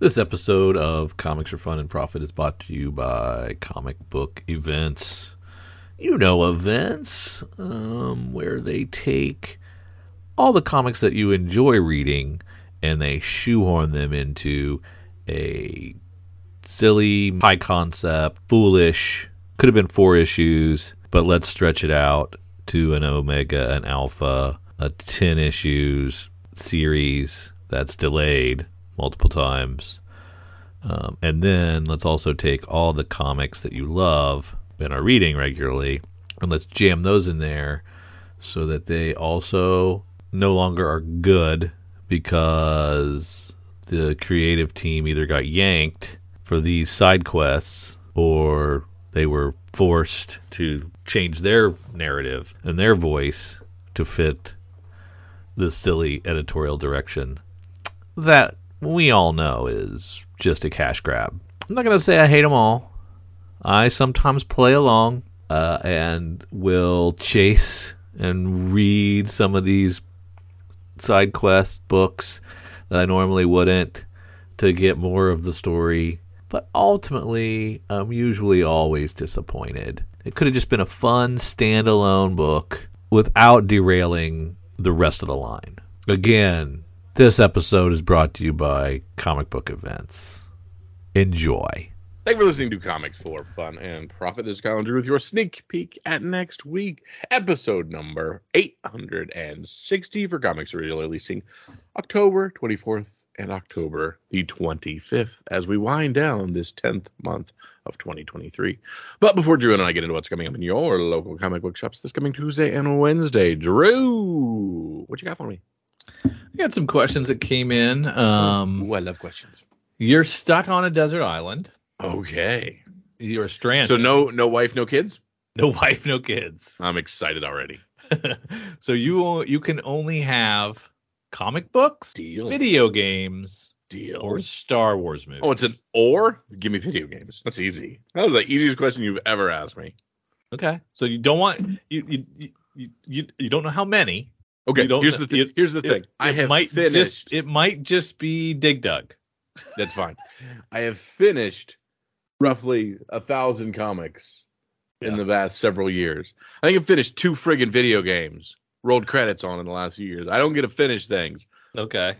This episode of Comics for Fun and Profit is brought to you by Comic Book Events. You know events um, where they take all the comics that you enjoy reading and they shoehorn them into a silly, high concept, foolish, could have been four issues, but let's stretch it out to an omega, an alpha, a 10 issues series that's delayed multiple times. Um, and then let's also take all the comics that you love and are reading regularly and let's jam those in there so that they also no longer are good because the creative team either got yanked for these side quests or they were forced to change their narrative and their voice to fit the silly editorial direction that we all know is just a cash grab. I'm not going to say I hate them all. I sometimes play along uh, and will chase and read some of these side quest books that I normally wouldn't to get more of the story. But ultimately, I'm usually always disappointed. It could have just been a fun standalone book without derailing the rest of the line. Again, this episode is brought to you by Comic Book Events. Enjoy. Thank you for listening to Comics for Fun and Profit. This is Drew with your sneak peek at next week, episode number 860 for Comics Original releasing October 24th and October the 25th as we wind down this 10th month of 2023. But before Drew and I get into what's coming up in your local comic book shops this coming Tuesday and Wednesday, Drew, what you got for me? I got some questions that came in. Um, Ooh, I love questions. You're stuck on a desert island. Okay. You're stranded. So no no wife, no kids? no wife, no kids. I'm excited already. so you you can only have comic books, Deal. video games, Deal. or Star Wars movies. Oh, it's an or? Give me video games. That's easy. That was the easiest question you've ever asked me. okay. So you don't want you you you you, you don't know how many. Okay, here's the thing. it- here's the It- thing. I have might finished. just it might just be Dig Dug. That's fine. I have finished roughly a thousand comics in the past several years. I think I've finished two friggin' video games. Rolled credits on in the last few years. I don't get to finish things. Okay.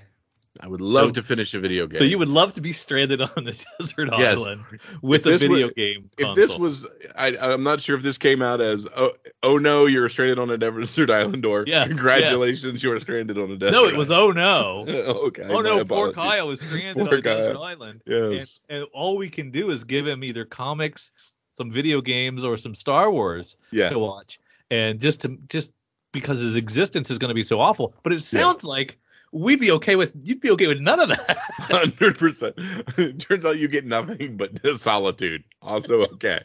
I would love So- to finish a video game. So you would love to be stranded on a desert Yes. island with If a this video were- game. if this was, I, I'm not sure if this came out as, oh, oh no, you're stranded on a desert island, or Yes, congratulations, you're stranded on a desert. no, it was oh no. okay. Oh no, poor. Kyle is stranded Poor on a desert island. And, and all we can do is give him either comics, some video games, or some Star Wars Yes. to watch. And just to just because his existence is going to be so awful. But it sounds Yes. like we'd be okay with you'd be okay with none of that. Hundred percent. Turns out you get nothing but solitude. Also okay,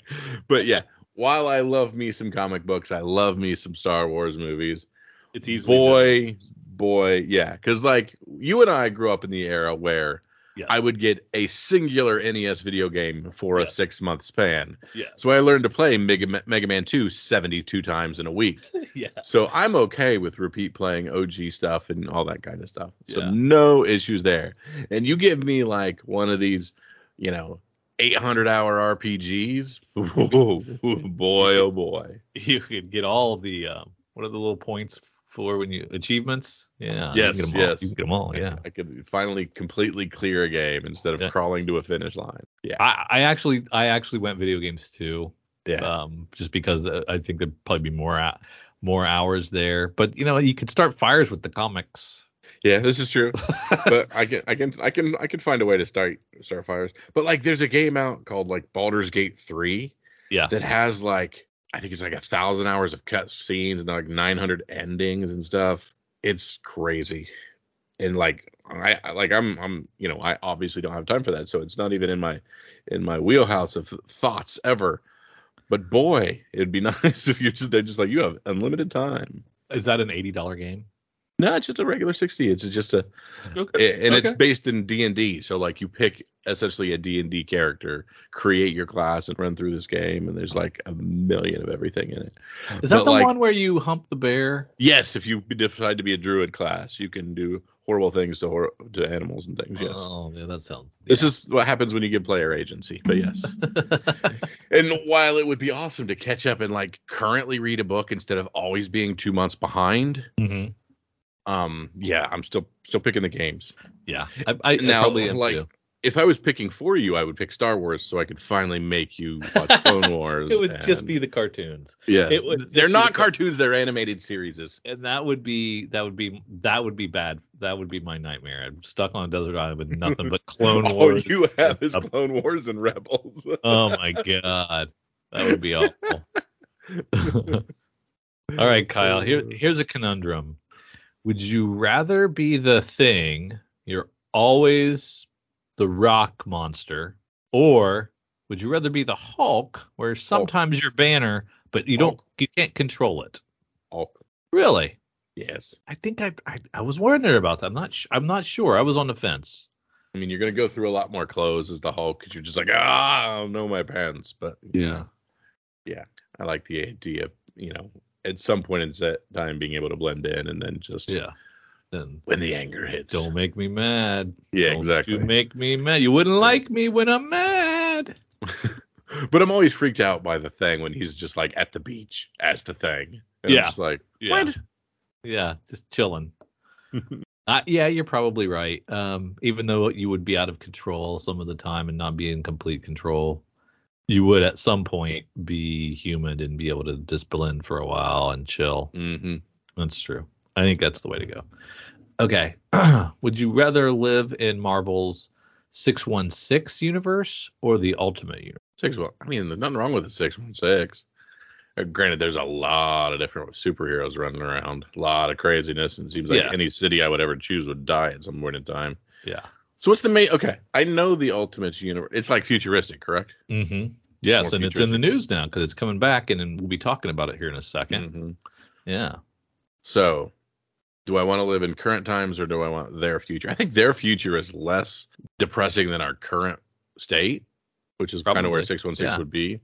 but yeah. While I love me some comic books, I love me some Star Wars movies. it's easily done. Boy, boy, yeah. Because like you and I grew up in the era where I would get a singular NES video game for a six month span. Yeah. So I learned to play Mega, Mega Man 2 72 times in a week. yeah. So I'm okay with repeat playing OG stuff and all that kind of stuff. So Yeah. no issues there. And you give me like one of these, you know, 800 hour RPGs. Ooh, boy, oh boy. You could get all the um, what are the little points for when you achievements? Yeah. Yes, you can get 'em all. yes. You can get them all. Yeah. I could finally completely clear a game instead of Yeah. crawling to a finish line. Yeah. I, I actually I actually went video games too. Yeah. um, just because uh, I think there'd probably be more more hours there. But you know, you could start fires with the comics. Yeah, this is true. but I can I can I can I can find a way to start start fires. But like there's a game out called like Baldur's Gate 3 Yeah, that has like I think it's like a thousand hours of cut scenes and like 900 endings and stuff. It's crazy, and like I like I'm I'm you know I obviously don't have time for that, so it's not even in my in my wheelhouse of thoughts ever. But boy, it'd be nice if you just they're just like you have unlimited time. is that an eighty dollar game? No, it's just a regular 60. It's just a Okay. and it's based in D&D. So like you pick essentially a D&D character, create your class and run through this game and there's like a million of everything in it. Is that but, the like- one where you hump the bear? Yes, if you decide to be a druid class, you can do horrible things to hor- to animals and things. Yes. Oh, yeah, that sounds. This is what happens when you give player agency. But yes. and while it would be awesome to catch up and like currently read a book instead of always being 2 months behind, hmm um yeah, I'm still still picking the games. Yeah, I, I, I Now, probably am like, too. if I was picking for you, I would pick Star Wars so I could finally make you watch Clone Wars. It would just be the cartoons, yeah. it would they're not the- cartoons; they're animated series. and that would be that would be that would be bad. That would be my nightmare. I'm stuck on a desert island with nothing but Clone All Wars. you have is Up- Clone Wars and Rebels. Oh my god, that would be awful. All right, Kyle. Here, here's a conundrum. Would you rather be the thing? You're always the rock monster, or would you rather be the Hulk, where sometimes you're Banner, but you don't, you can't control it? Oh, Really? yes. I think I, I, I was wondering about that. I'm not, sh- I'm not sure. I was on the fence. I mean, you're gonna go through a lot more clothes as the Hulk because you're just like, ah, I don't know my pants. But Yeah. Yeah. I like the idea, of, you know, at some point in that time being able to blend in and then just Yeah. And when the anger hits. don't make me mad. yeah, Don't exactly. You make me mad. You wouldn't like me when I'm mad. but I'm always freaked out by the thing when he's just like at the beach as the thing. And Yeah. I'm just like, Yeah. what? Yeah, just chilling. uh, yeah, you're probably right. Um, even though you would be out of control some of the time and not be in complete control, you would at some point be human and be able to just blend for a while and chill. hmm That's true. I think that's the way to go. Okay. would you rather live in Marvel's 616 universe or the Ultimate universe? Six one. I mean, there's nothing wrong with the six one six. Uh, Granted, there's a lot of different superheroes running around, a lot of craziness, and it seems like Yeah. any city I would ever choose would die at some point in time. Yeah. So what's the main? Okay, I know the Ultimates universe. It's like futuristic, correct? Mm-hmm. Yes, More and it's in the news now because it's coming back, and then we'll be talking about it here in a 2nd mm-hmm. Yeah. So, do I want to live in current times or do I want their future? I think their future is less depressing than our current state, which is kind of where six one six yeah. would be.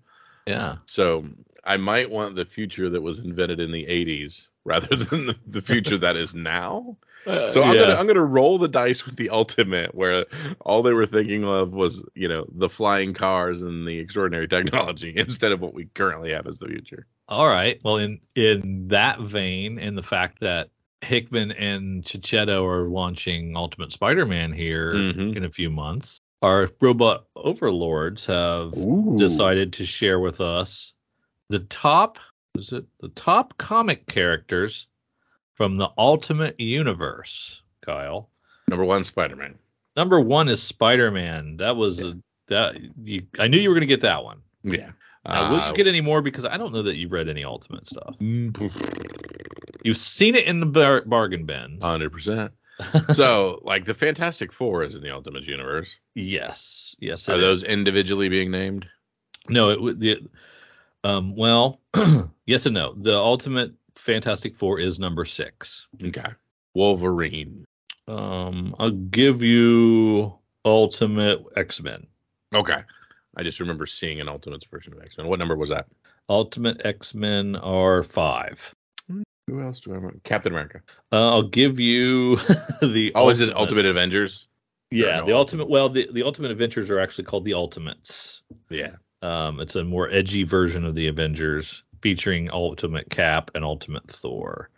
Yeah. So I might want the future that was invented in the 80s rather than the, the future that is now. So I'm gonna I'm gonna roll the dice with the ultimate, where all they were thinking of was you know the flying cars and the extraordinary technology instead of what we currently have as the future. All right. Well, in in that vein, and the fact that Hickman and Checchetto are launching Ultimate Spider-Man here Mhm. in a few months, our robot overlords have decided to share with us the top is it the top comic characters from the Ultimate Universe, Kyle. Number one, Spider-Man. Number one is Spider-Man. That was a that you, I knew you were gonna get that one. Yeah. Now, will Uh, you get any more? Because I don't know that you've read any Ultimate stuff. You've seen it in the bar- bargain bins. Hundred percent. So, like the Fantastic Four is in the Ultimate Universe. yes, yes. Are is. those individually being named? No, it would the um. Well, yes and no. The Ultimate Fantastic Four is number six. Okay. Wolverine. Um, I'll give you Ultimate X Men. Okay. I just remember seeing an Ultimate version of X Men. What number was that? Ultimate X Men are five. Who else do I remember? Captain America. Uh, I'll give you the. Oh, is it Ultimate- Ultimate Avengers? Yeah, no the Ultimate. Well, the the Ultimate Avengers are actually called the Ultimates. Yeah. Um, it's a more edgy version of the Avengers, featuring Ultimate Cap and Ultimate Thor.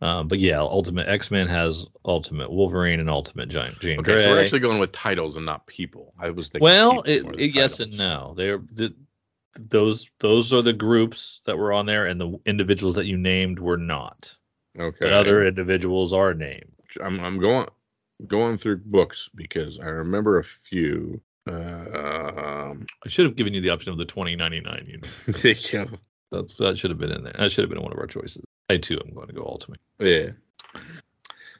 Um, but yeah, Ultimate X Men has Ultimate Wolverine and Ultimate Giant Jean Okay, Grey. so we're actually going with titles and not people. I was thinking. well, it, it- yes and no. They're the, those those are the groups that were on there, and the individuals that you named were not. Okay. The other individuals are named. I'm I'm going going through books because I remember a few. Um, I should have given you the option of the 2099 unit. yeah. That's that should have been in there. That should have been one of our choices. I too am going to go Ultimate. Yeah.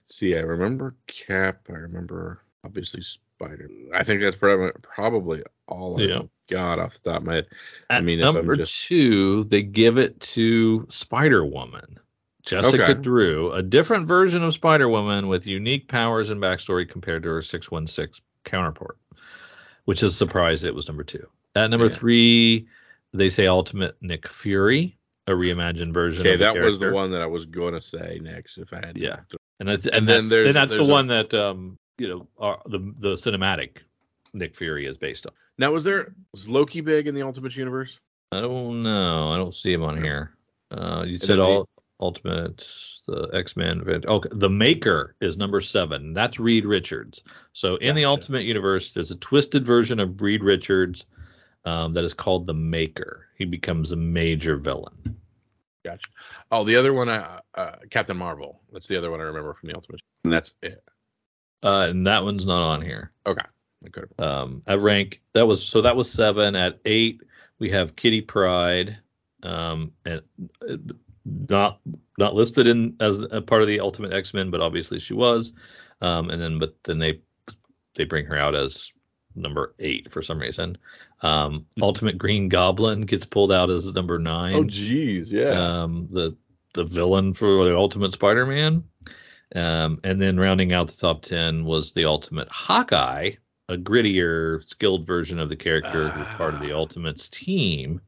See, I remember Cap. I remember obviously Spider. I think that's probably probably all I Yeah. got off the top of my head. I At mean, I'm number just- two, they give it to Spider Woman. Jessica Okay. Drew, a different version of Spider Woman with unique powers and backstory compared to her 616 counterpart, which is a surprise it was number two. At number Yeah. three, they say Ultimate Nick Fury, a reimagined version Okay, of the that was the one that I was going to say next. If I had, to- Yeah. And that's And and, then that's, there's- and that's the a- one that um you know are, the the cinematic Nick Fury is based on. Now, was there was Loki big in the Ultimate Universe? I don't know. I don't see him on here. Uh, you And said then the- all Ultimate, the X Men. Event. Okay, the Maker is number seven. That's Reed Richards. So in the Ultimate Universe, there's a twisted version of Reed Richards um, that is called the Maker. He becomes a major villain. Gotcha. Oh, the other one, uh, uh, Captain Marvel. That's the other one I remember from the Ultimate. And that's it. Uh, and that one's not on here. Okay. I could have. um, at rank that was so that was seven at eight we have Kitty Pryde um, and uh, not not listed in as a part of the ultimate x-men but obviously she was um, and then but then they they bring her out as number eight for some reason um, ultimate green goblin gets pulled out as number nine Oh, geez, yeah. um, the the villain for the Ultimate Spider-Man. Um, and then rounding out the top ten was the Ultimate Hawkeye, a grittier, skilled version of the character who's part of the Ah. Ultimates team.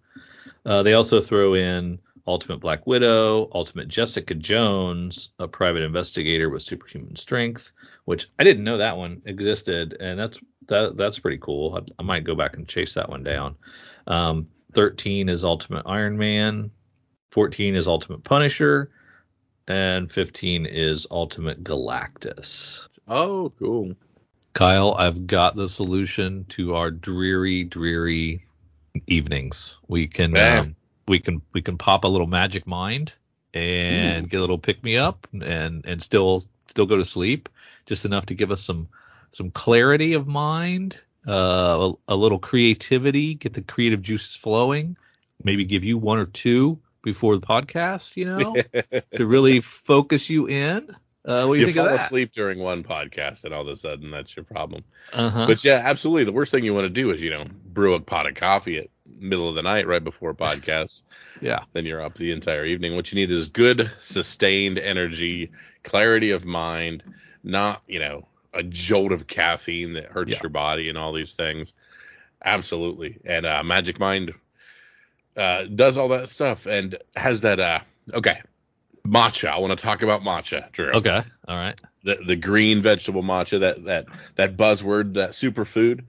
Uh, they also throw in Ultimate Black Widow, Ultimate Jessica Jones, a private investigator with superhuman strength, which I didn't know that one existed, and that's that that's pretty cool. I, I might go back and chase that one down. Um, 13 is Ultimate Iron Man, 14 is Ultimate Punisher, and 15 is Ultimate Galactus. oh, cool. Kyle, I've got the solution to our dreary, dreary evenings. We can um, we can we can pop a little magic mind and get a little pick me up and and still still go to sleep just enough to give us some some clarity of mind, uh, a, a little creativity, get the creative juices flowing. Maybe give you one or two before the podcast, you know, to really focus you in. Uh, you, you think fall asleep during one podcast, and all of a sudden that's your problem. Uh-huh. But yeah, absolutely. The worst thing you want to do is, you know, brew a pot of coffee at middle of the night right before a podcast. yeah. then you're up the entire evening. What you need is good, sustained energy, clarity of mind, not, you know, a jolt of caffeine that hurts Yeah. your body and all these things. Absolutely. And uh, Magic Mind uh, does all that stuff and has that. Uh, okay. Matcha. I want to talk about matcha, Drew. Okay. All right. The, the green vegetable matcha, that, that, that buzzword, that superfood.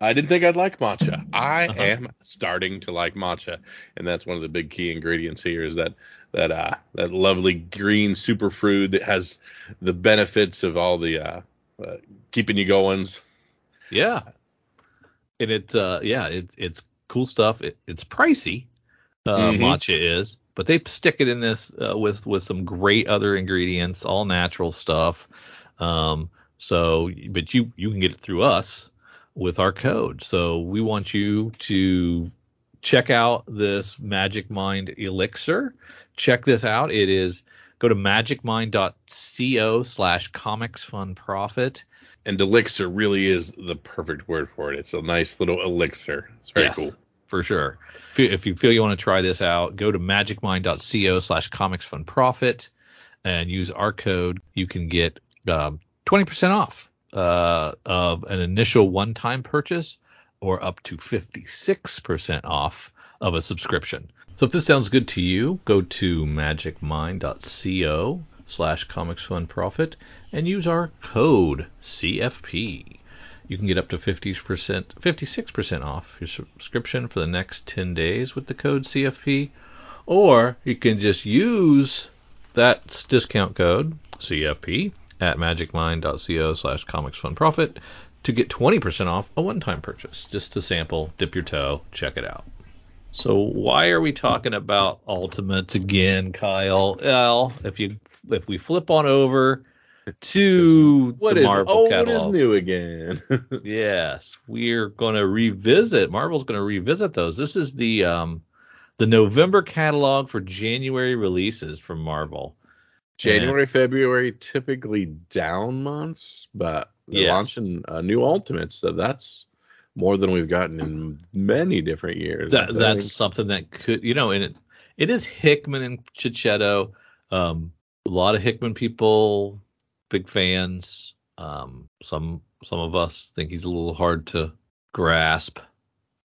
I didn't think I'd like matcha. I Uh-huh. am starting to like matcha, and that's one of the big key ingredients here. Is that that uh, that lovely green superfood that has the benefits of all the uh, uh, keeping you goings. Yeah. And it's uh yeah, it, it's cool stuff. It, it's pricey. Uh Mhm. matcha is, but they stick it in this uh, with with some great other ingredients, all natural stuff. Um so but you you can get it through us with our code. So we want you to check out this Magic Mind elixir. Check this out. It is go to magicmind.co slash comics fun profit. And elixir really is the perfect word for it. It's a nice little elixir. It's very Yes, cool. For sure. If you, if you feel you want to try this out, go to magicmind.co slash comics fun profit and use our code. You can get um, 20% off uh, of an initial one time purchase or up to 56% off of a subscription. So if this sounds good to you, go to magicmind.co slash comics fun profit and use our code CFP. You can get up to 50%, 56% off your subscription for the next 10 days with the code CFP. Or you can just use that discount code CFP at magicmind.co slash comics fun profit to get 20% off a one-time purchase. Just to sample, dip your toe, check it out. So why are we talking about ultimates again, Kyle? Well, if you if we flip on over to What the is Marvel old catalog, is new again? Yes, we're going to revisit. Marvel's going to revisit those. This is the um the November catalog for January releases from Marvel. January, February, typically down months, but they're Yes. launching a new Ultimates, so that's more than we've gotten in many different years. That that's something that could, you know, and it it is Hickman and Checchetto. Um, a lot of Hickman people, big fans. Um, some some of us think he's a little hard to grasp,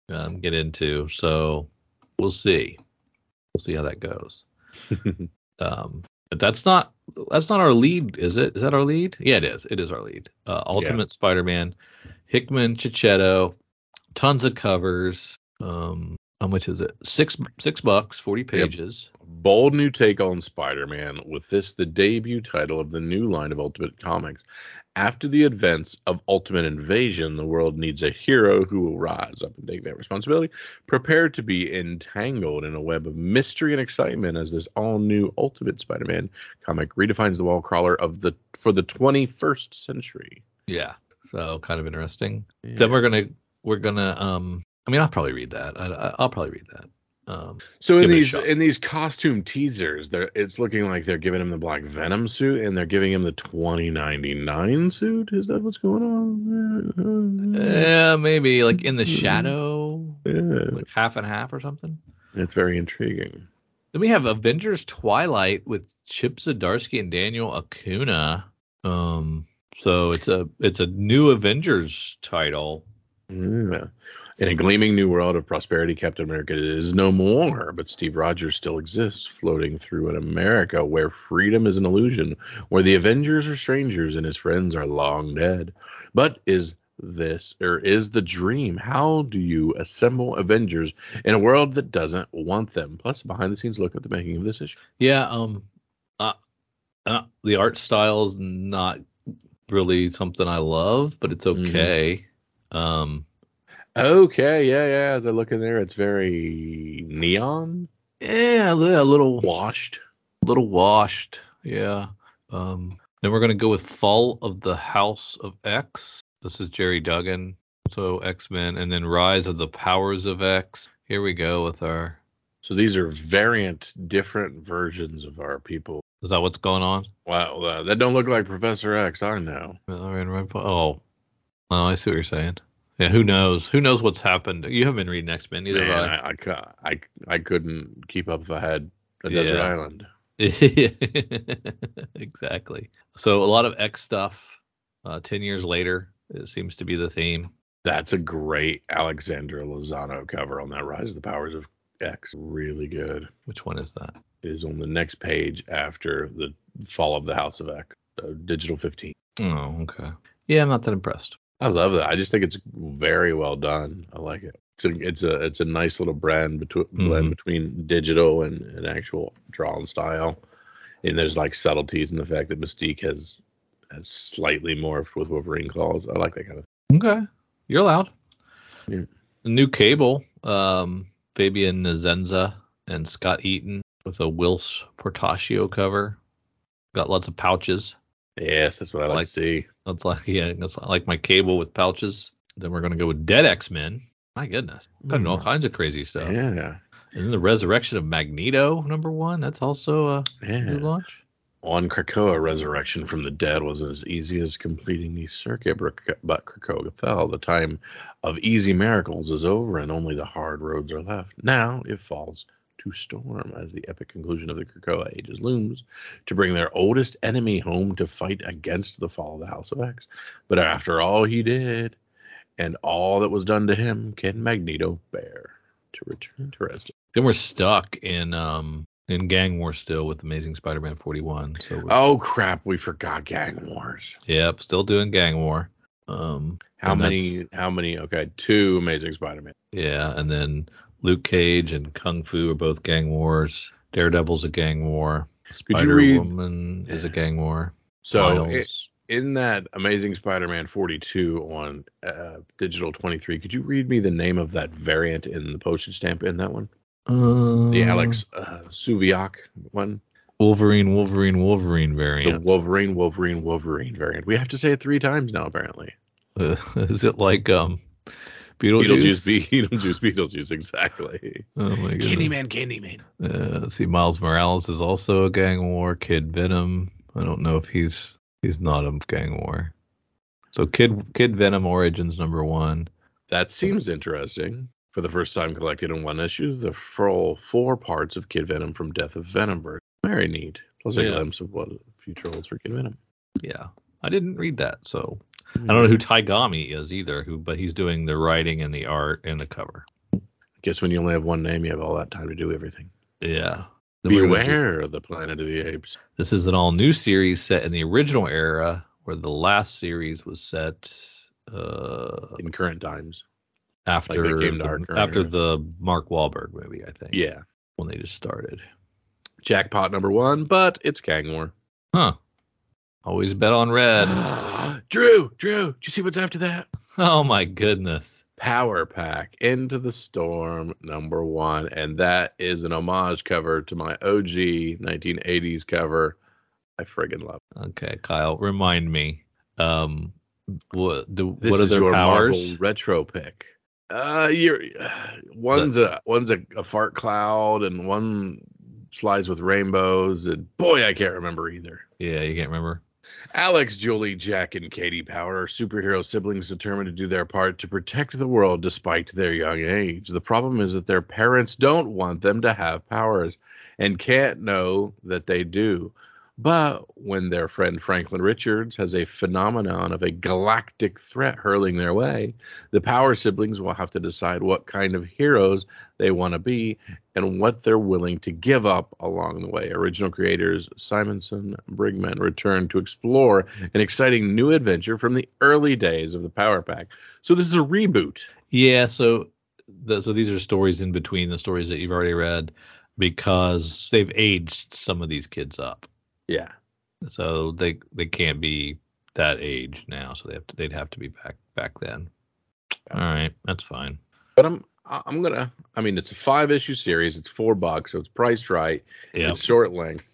um, get into. So we'll see. We'll see how that goes. um, but that's not that's not our lead, is it? Is that our lead? Yeah, it is. It is our lead. Uh, Ultimate Spider-Man, Hickman, Checchetto, tons of covers. Um, how much is it? Six six bucks, forty pages. Yep. Bold new take on Spider-Man with this the debut title of the new line of Ultimate Comics. After the events of Ultimate Invasion, the world needs a hero who will rise up and take that responsibility, prepared to be entangled in a web of mystery and excitement as this all-new Ultimate Spider-Man comic redefines the wall crawler of the for the 21st century. Yeah, so kind of interesting. Yeah. Then we're gonna we're gonna um I mean I'll probably read that. I, will probably read that. Um, so in these in these costume teasers, it's looking like they're giving him the Black Venom suit and they're giving him the 2099 suit. Is that what's going on? Yeah, maybe like in the shadow, yeah. like half and half or something. It's very intriguing. Then we have Avengers Twilight with Chip Zdarsky and Daniel Acuna. Um, so it's a it's a new Avengers title. Yeah. In a gleaming new world of prosperity, Captain America is no more, but Steve Rogers still exists, floating through an America where freedom is an illusion, where the Avengers are strangers and his friends are long dead. But is this or is the dream? How do you assemble Avengers in a world that doesn't want them? Plus, behind the scenes look at the making of this issue. Yeah, um, uh, uh, the art style is not really something I love, but it's mm-hmm. okay. Mm-hmm. Um Okay, yeah, yeah. As I look in there, it's very neon. Yeah, a little washed. A little washed. Yeah. Um, then we're gonna go with Fall of the House of X. This is Gerry Duggan. So X Men, and then Rise of the Powers of X. Here we go with our. So these are variant, different versions of our people. Is that what's going on? Wow, uh, that don't look like Professor X. I know. Oh, oh, I see what you're saying. Yeah, who knows? Who knows what's happened? You haven't been reading X Men either. Man, I, I, I, I couldn't keep up if I had a desert yeah. island. exactly. So a lot of X stuff. Uh, Ten years later, it seems to be the theme. That's a great Alexander Lozano cover on that Rise of the Powers of X. Really good. Which one is that? It is on the next page after the Fall of the House of X, uh, Digital 15. Oh, okay. Yeah, I'm not that impressed. I love that. I just think it's very well done. I like it. It's a it's a it's a nice little blend between mm-hmm. blend between digital and, and actual drawing style. And there's like subtleties in the fact that Mystique has has slightly morphed with Wolverine claws. I like that kind of. Okay, you're allowed. Yeah. New Cable, um, Fabian Nicieza and Scott Eaton with a Whilce Portacio cover. Got lots of pouches. Yes, that's what I like, like to see. That's like yeah, that's like my cable with pouches. Then we're gonna go with Dead X Men. My goodness, got mm. all kinds of crazy stuff. Yeah. And then the resurrection of Magneto, number one. That's also a yeah. new launch. On Krakoa, resurrection from the dead was as easy as completing the circuit, but Krakoa fell. The time of easy miracles is over, and only the hard roads are left. Now it falls to storm as the epic conclusion of the Krakoa Ages looms to bring their oldest enemy home to fight against the fall of the House of X. But after all he did and all that was done to him, can Magneto bear to return to rest? Then we're stuck in um in Gang War still with Amazing Spider-Man 41. So oh crap, we forgot Gang Wars. Yep, still doing Gang War. Um, how many? How many? Okay, two Amazing Spider-Man. Yeah, and then Luke Cage and Kung Fu are both gang wars. Daredevil's a gang war. Spider Woman is a gang war. So it, in that Amazing Spider-Man 42 on uh, Digital 23, could you read me the name of that variant in the postage stamp in that one? Uh, the Alex uh, one. Wolverine, Wolverine, Wolverine variant. The Wolverine, Wolverine, Wolverine variant. We have to say it three times now, apparently. Uh, is it like um Beetlejuice, Beetlejuice, Beetlejuice, Beetlejuice, exactly. Oh my god. Candyman, Candyman. Uh, see, Miles Morales is also a gang war. Kid Venom. I don't know if he's he's not a gang war. So Kid Kid Venom Origins number one. That seems interesting. For the first time collected in one issue, the full four parts of Kid Venom from Death of Venomverse. Very neat. Plus a glimpse of what future holds for Kid Venom. Yeah, I didn't read that, so I don't know who Taigami is either. Who, but he's doing the writing and the art and the cover. I guess when you only have one name, you have all that time to do everything. Yeah. Then do- Beware of the Planet of the Apes. This is an all new series set in the original era, where the last series was set uh, in current times. after came the, after era. the Mark Wahlberg movie, I think. Yeah. when they just started. Jackpot number one, but it's Kangmore. Huh. Always bet on red. Drew, Drew, do you see what's after that? oh my goodness. Power Pack Into the Storm number one. And that is an homage cover to my OG 1980s cover. I friggin' love it. Okay, Kyle, remind me. Um, what the This what are is their your powers? Marvel retro pick. Uh, you're one's a one's a, a fart cloud and one slides with rainbows and boy I can't remember either. Yeah, you can't remember. Alex, Julie, Jack, and Katie Power are superhero siblings determined to do their part to protect the world despite their young age. The problem is that their parents don't want them to have powers and can't know that they do. But when their friend Franklin Richards has a phenomenon of a galactic threat hurling their way, the Power siblings will have to decide what kind of heroes they want to be and what they're willing to give up along the way. Original creators Simonson Brigman return to explore an exciting new adventure from the early days of the Power Pack. So this is a reboot. Yeah, so the, so these are stories in between the stories that you've already read because they've aged some of these kids up. Yeah. So they they can't be that age now, so they have to they'd have to be back back then. All right, that's fine. But I'm I'm gonna I mean it's a five issue series, it's four bucks, so it's priced right, Yeah, it's short length.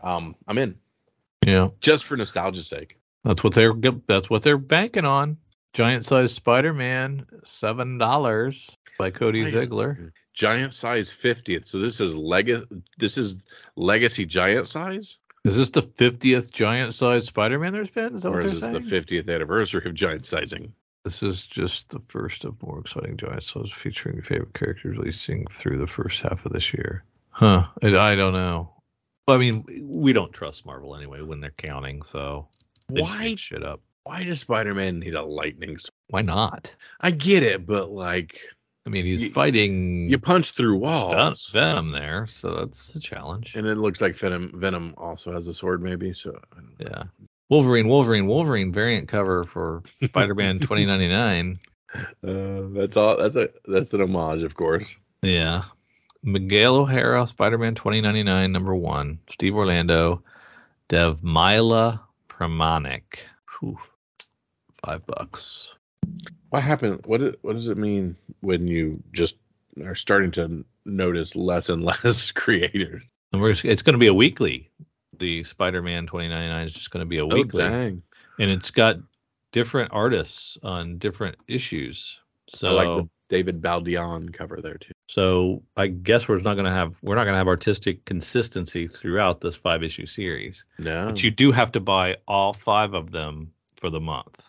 Um I'm in. yeah, Just for nostalgia's sake. that's what they're that's what they're banking on. Giant size Spider Man, seven dollars by Cody. Ziglar. Giant size 50th. So this is leg this is legacy giant size? Is this the fiftieth giant sized Spider Man there's been? Is that Or is this saying? the 50th anniversary of giant sizing? This is just the first of more exciting giant size featuring your favorite characters releasing through the first half of this year. Huh? I, I don't know. Well, I mean, we don't trust Marvel anyway when they're counting, so they Why shit up. why does Spider-Man need a lightning? Why not? I get it, but like I mean, he's You- fighting you punch through walls. Venom there, so that's a challenge. And it looks like Venom Venom also has a sword maybe, so I don't know. Yeah. Wolverine, Wolverine, Wolverine variant cover for Spider-Man 2099. Uh, that's all. That's a that's an homage, of course. Yeah. Miguel O'Hara, Spider-Man 2099, number one. Steve Orlando, Devmalya Pramanik. Whew. Five bucks. What happened? What it, what does it mean when you just are starting to notice less and less creators? And we're, it's going to be a weekly. The Spider-Man 2099 is just going to be a oh, weekly, Oh dang! and it's got different artists on different issues. So, I like the David Baldeón cover there too. so I guess we're not going to have we're not going to have artistic consistency throughout this five issue series. No, But you do have to buy all five of them for the month.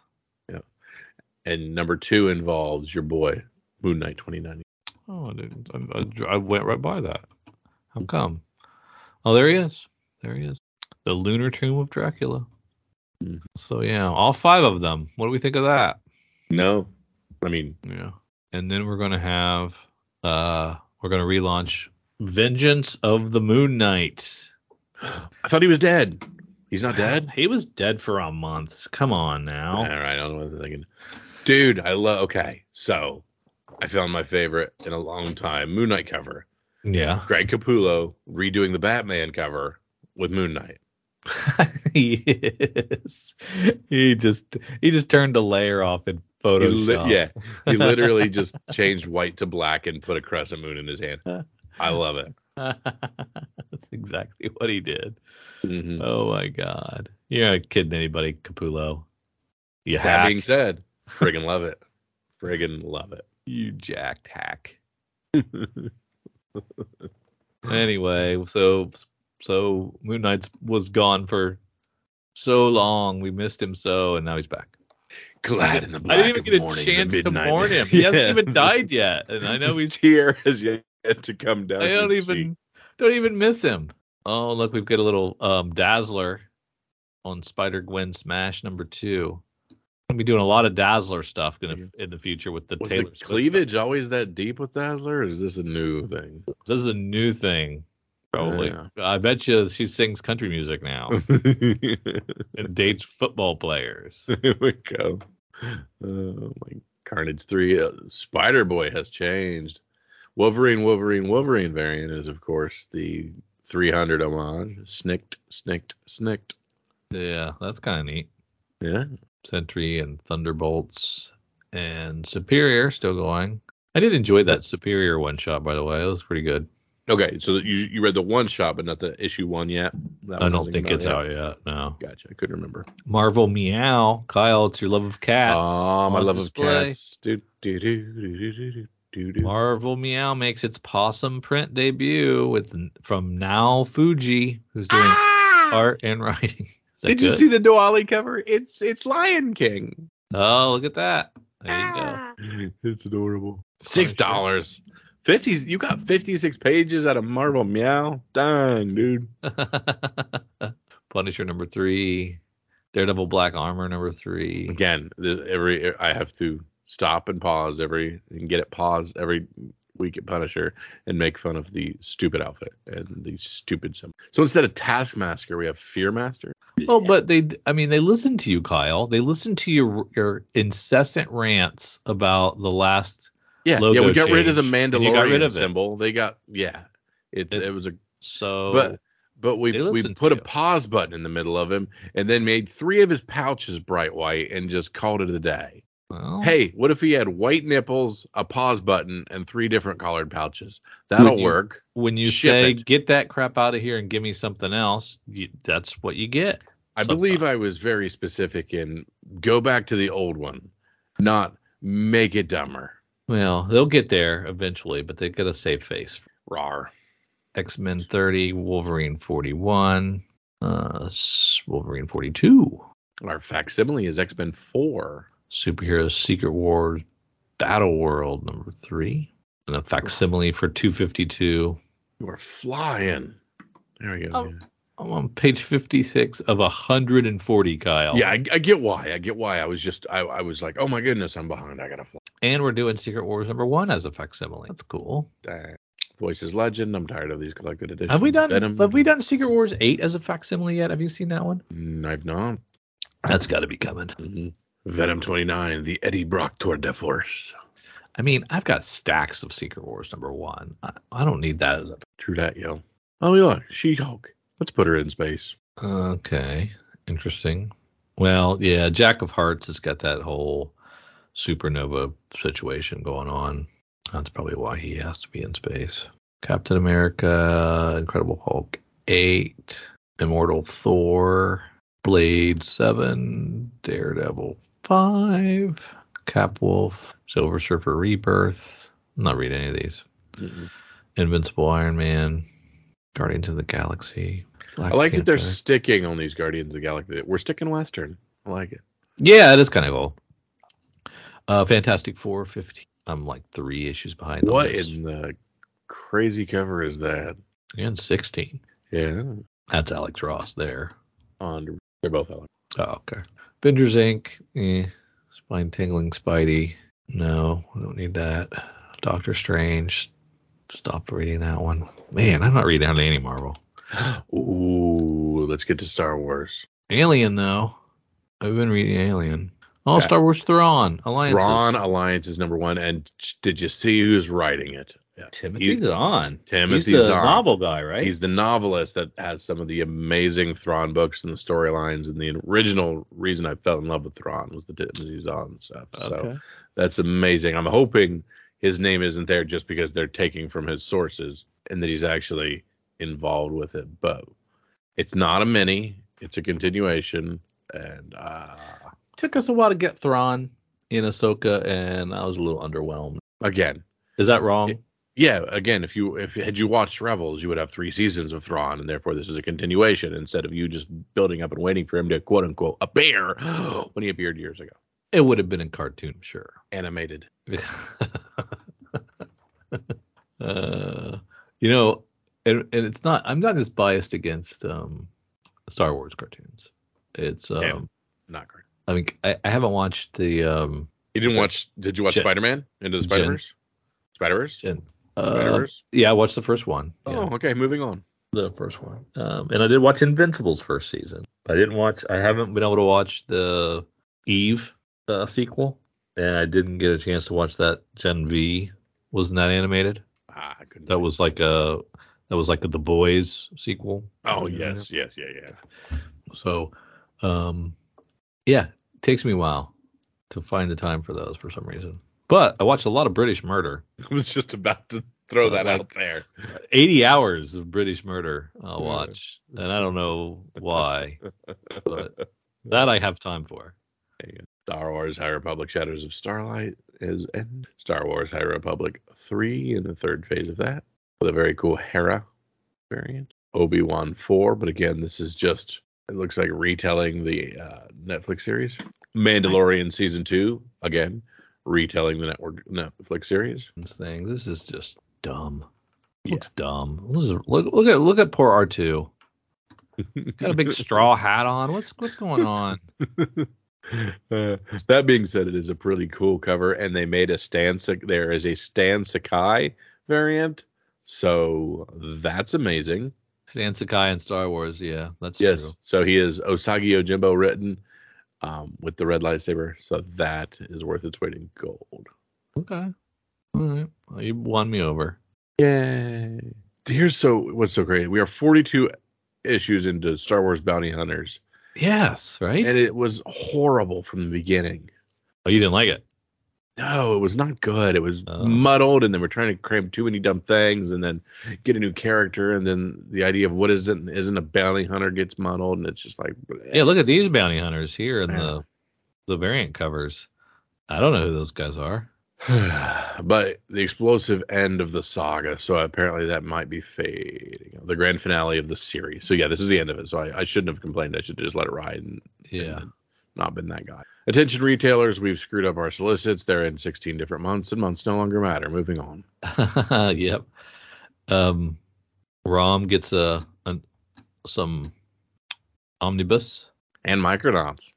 And number two involves your boy Moon Knight 2090. Oh, I didn't. I, I, I went right by that. How come? Oh, there he is. There he is. The lunar tomb of Dracula. Mhm. So yeah, all five of them. What do we think of that? No, I mean Yeah. And then we're gonna have uh we're gonna relaunch Vengeance of the Moon Knight. I thought he was dead. He's not dead. He was dead for a month. Come on now. All right, I don't know what I'm thinking. Dude, I love. Okay, so I found my favorite in a long time Moon Knight cover. Yeah. Greg Capullo redoing the Batman cover with Moon Knight. yes. He just he just turned a layer off in He Photoshop. li- yeah, he literally just changed white to black and put a crescent moon in his hand. I love it. That's exactly what he did. Mhm. Oh my god. You're not kidding anybody, Capullo. You That hack. being said, friggin' love it. Friggin' love it. you jacked hack. Anyway, so so Moon Knight was gone for so long. We missed him so, and now he's back. Glad in the I didn't even get a morning, chance to mourn him. He hasn't even died yet, and I know he's. here has yet to come down. I don't even cheek. don't even miss him. Oh, look, we've got a little um, Dazzler on Spider Gwen Smash number two. Gonna be doing a lot of Dazzler stuff in, in the future with the Was Taylor the Swift cleavage always that deep with Dazzler? Or is this a new thing? This is a new thing, probably. Yeah. I bet you she sings country music now and dates football players. Here we go. Oh my Carnage 3. Uh, Spider Boy has changed. Wolverine, Wolverine, Wolverine variant is, of course, the 300 homage. Snicked, snicked, snicked. Yeah, that's kind of neat. Yeah. Sentry and Thunderbolts and Superior still going. I did enjoy that Superior one shot, by the way. It was pretty good. Okay, so you you read the one shot, but not the issue one yet. That I one don't think it's yet? out yet. No. Gotcha. I couldn't remember. Marvel Meow. Kyle, it's your love of cats. Oh, my love display. of cats. Do, do, do, do, do, do, do, do. Marvel Meow makes its possum print debut with from Nao Fuji, who's doing ah! art and writing. Is that Ah! Did you see the Diwali cover? It's it's Lion King. Oh, look at that. There you Ah. go. It's adorable. Six dollars. Fifty. You got fifty-six pages out of Marvel Meow. Dang, dude. Punisher number three. Daredevil Black Armor number three. Again, the, every I have to stop and pause every and get it paused every week at Punisher and make fun of the stupid outfit and the stupid symbol. So instead of Taskmaster, we have Fearmaster. Oh, but they, I mean, they listen to you, Kyle. They listen to your your incessant rants about the last. Yeah, yeah. We got rid of the Mandalorian got rid of it. symbol. They got yeah. It, It- it was a So, but but we we put a you. pause button in the middle of him and then made three of his pouches bright white and just called it a day. Well, Hey, what if he had white nipples, a pause button, and three different colored pouches? That'll you- work. when you ship say it. get that crap out of here and give me something else, you, that's what you get. I believe I was very specific in go back to the old one, not make it dumber. Well, they'll get there eventually, but they got to save face. Rar. X Men 30, Wolverine 41, uh, Wolverine 42, Our facsimile is X Men 4. Superheroes Secret Wars Battle World number three, and a facsimile for 252. You are flying. There we go. Oh. I'm on page 56 of 140, Kyle. Yeah, I, I get why. I get why. I was just, I, I was like, oh my goodness, I'm behind. I gotta fly. And we're doing Secret Wars number one as a facsimile. That's cool. Dang. Voices Legend. I'm tired of these collected editions. Have we done Venom? have we done Secret Wars 8 as a facsimile yet? Have you seen that one? Mm, I've not. That's got to be coming. Mhm. Venom 29, the Eddie Brock Tour de Force. I mean, I've got stacks of Secret Wars number one. I, I don't need that as a. True that, yo. Oh, yeah, She Hulk. Let's put her in space. Okay, interesting. Well, yeah, Jack of Hearts has got that whole supernova situation going on. That's probably why he has to be in space. Captain America, Incredible Hulk 8, Immortal Thor, Blade 7, Daredevil 5, Cap Wolf, Silver Surfer Rebirth. I'm not reading any of these. Mhm. Invincible Iron Man, Guardians of the Galaxy. Black I like that they're sticking on these Guardians of the Galaxy. We're sticking Western. I like it. Yeah, it is kind of cool. Uh, Fantastic Four, 15. I'm like three issues behind. What this. in the crazy cover is that? And 16. Yeah. That's Alex Ross there. On they're both Alex. Oh, okay. Avengers Inc. Eh. Spine tingling Spidey. No, we don't need that. Doctor Strange. Stopped reading that one. Man, I'm not reading any Marvel. Ooh, let's get to Star Wars. Alien though. I've been reading Alien. Oh, Yeah. Star Wars Thrawn. Alliances. Thrawn Alliance is number one, and did you see who's writing it? Yeah. Timothy He- Zahn. Timothy He's the Zahn. novel guy, right? He's the novelist that has some of the amazing Thrawn books and the storylines. And the original reason I fell in love with Thrawn was the Timothy Zahn stuff. So that's amazing. I'm hoping his name isn't there just because they're taking from his sources and that he's actually involved with it. But it's not a mini, it's a continuation. And uh, took us a while to get Thrawn in Ahsoka, and I was a little underwhelmed. again, Is that wrong? Yeah, again, if you if had you watched Rebels, you would have three seasons of Thrawn, and therefore this is a continuation instead of you just building up and waiting for him to quote unquote appear when he appeared years ago. It would have been in cartoon, sure. Animated. uh, you know, and, and it's not. I'm not as biased against um, Star Wars cartoons. It's um, Yeah. Not great. I mean, I, I haven't watched the um, You didn't watch? Did you watch Spider Man Into the Spider Verse? Spider Verse. Gen- uh, yeah, I watched the first one. Yeah, Oh, okay. Moving on. the first one. Um, and I did watch Invincible's first season. I didn't watch. I haven't been able to watch the Eve uh, sequel, and I didn't get a chance to watch that Gen V. Wasn't that animated? Ah, I couldn't. That was like a that was like a The Boys sequel. Oh yes, yes, yeah, yeah. So, um, yeah, it takes me a while to find the time for those for some reason. But I watched a lot of British Murder. I was just about to throw Uh, that like- out there. 80 hours of British Murder I'll Yeah. watch, and I don't know why, but that I have time for. Star Wars High Republic Shadows of Starlight is in Star Wars High Republic 3 in the third phase of that with a very cool Hera variant. Obi-Wan 4, but again, this is just it looks like retelling the uh, Netflix series. Mandalorian season 2, again, retelling the network Netflix series. This thing, this is just dumb. Looks dumb. Look, look at look at poor R two. Got a big straw hat on. What's what's going on? Uh, that being said, it is a pretty cool cover, and they made a Stan. There is a Stan Sakai variant, so that's amazing. Stan Sakai in Star Wars. Yeah, that's yes, so he is Usagi Yojimbo written um, with the red lightsaber, so that is worth its weight in gold. Okay. All right. Well, you won me over. Yay! Here's so what's so great. We are 42 issues into Star Wars Bounty Hunters, Yes, right. and it was horrible from the beginning. oh, you didn't like it. No, it was not good. It was Oh. muddled, and then we're trying to cram too many dumb things, and then get a new character, and then the idea of what isn't isn't a bounty hunter gets muddled, and it's just like bleh. Yeah, look at these bounty hunters here in Yeah. the the variant covers. I don't know who those guys are. but the explosive end of the saga. So apparently that might be fading. The grand finale of the series. So yeah, this is the end of it. So I, I shouldn't have complained. I should just let it ride and, Yeah. and not been that guy. Attention retailers, we've screwed up our solicits. They're in 16 different months, and months no longer matter. Moving on. yep. Um, Rom gets a, a some omnibus. And Micronauts.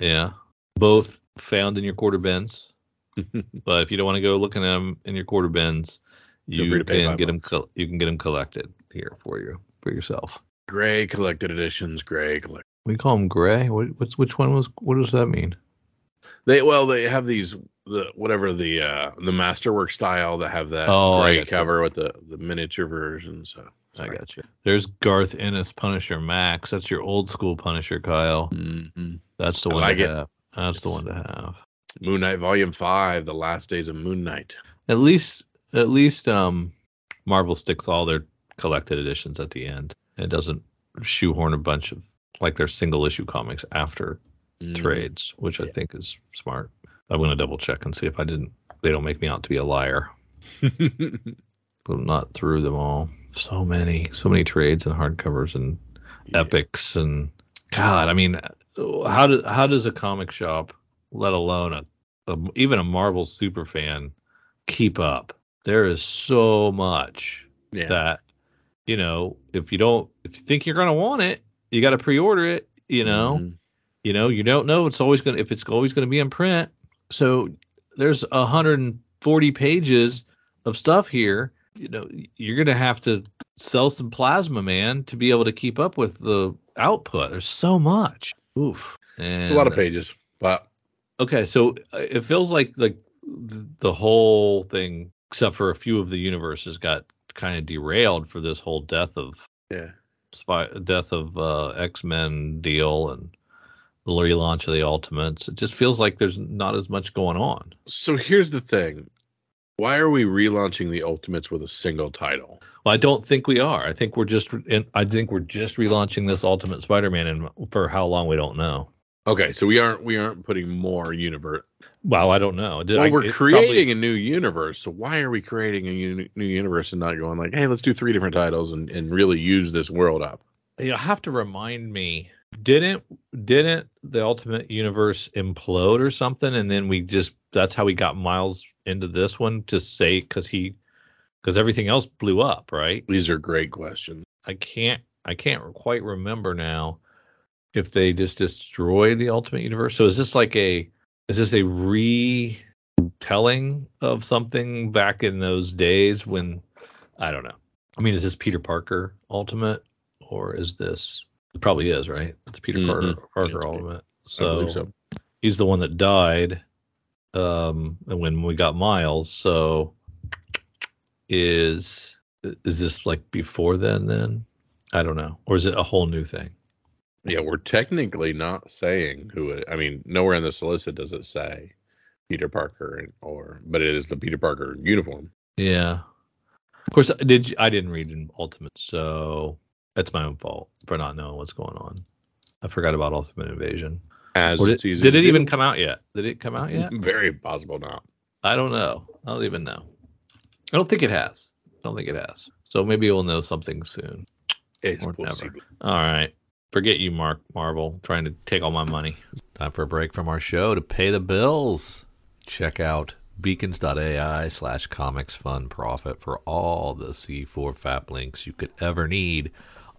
Yeah, both found in your quarter bins. but if you don't want to go looking at them in your quarter bins, you can get them. Co- you can get them collected here for you for yourself. Gray collected editions. Gray collect. We call them gray. What, what's which one was? What does that mean? They well, they have these the whatever the uh the masterwork style that have that Oh, gray cover with the the miniature version. So I got you. There's Garth Ennis Punisher Max. That's your old school Punisher, Kyle. hmm That's the I one like to it. have. That's Yes. the one to have. Moon Knight Volume Five: The Last Days of Moon Knight. At least, at least, um, Marvel sticks all their collected editions at the end. It doesn't shoehorn a bunch of like their single issue comics after Mhm. trades, which I think is smart. I'm gonna double check and see if I didn't. They don't make me out to be a liar. But I'm not through them all. So many, so many trades and hardcovers and Yeah. epics and God, I mean, how do how does a comic shop, let alone a, a even a Marvel super fan, keep up? There is so much Yeah. that you know if you don't if you think you're gonna want it, you got to pre-order it. You know, Mhm. You know you don't know it's always gonna if it's always gonna be in print. So there's 140 pages of stuff here. You know, you're gonna have to sell some plasma, man, to be able to keep up with the output. There's so much. Oof. And, It's a lot of pages, but Okay, so uh, it feels like like the whole thing, except for a few of the universes, got kind of derailed for this whole death of yeah. spy, death of uh, X Men deal and the relaunch of the Ultimates. It just feels like there's not as much going on. So here's the thing. Why are we relaunching the Ultimates with a single title? Well, I don't think we are. I think we're just. In, I think we're just relaunching this Ultimate Spider-Man, and for how long we don't know. Okay, so we aren't we aren't putting more universe. Well, I don't know. Did Well, I, we're creating a new universe. So why are we creating a uni- new universe and not going like, hey, let's do three different titles and, and really use this world up? you have to remind me didn't didn't the ultimate universe implode or something and then we just that's how we got miles into this one to say because he because everything else blew up, right? These are great questions. I can't I can't quite remember now if they just destroy the Ultimate Universe. So is this like a is this a retelling of something back in those days when I don't know. I mean, is this Peter Parker Ultimate or is this it probably is, right? It's Peter Parker, Mhm. Parker It's- Ultimate. I So, so. he's the one that died um and when we got Miles. So is is this like before then then? I don't know. Or is it a whole new thing? Yeah, we're technically not saying who it. I mean, nowhere in the solicit does it say Peter Parker, and, or but it is the Peter Parker uniform. Yeah. Of course, did you, I didn't read in Ultimate, so that's my own fault for not knowing what's going on. I forgot about Ultimate Invasion. As did, season did it even come out yet? Did it come out yet? Very possible not. I don't know. I don't even know. I don't think it has. I don't think it has. So maybe we'll know something soon. It's Or possible. never. All right. Forget you, Mark Marvel, trying to take all my money. Time for a break from our show to pay the bills. Check out beacons.ai slash comics fun profit for all the C4 FAP links you could ever need,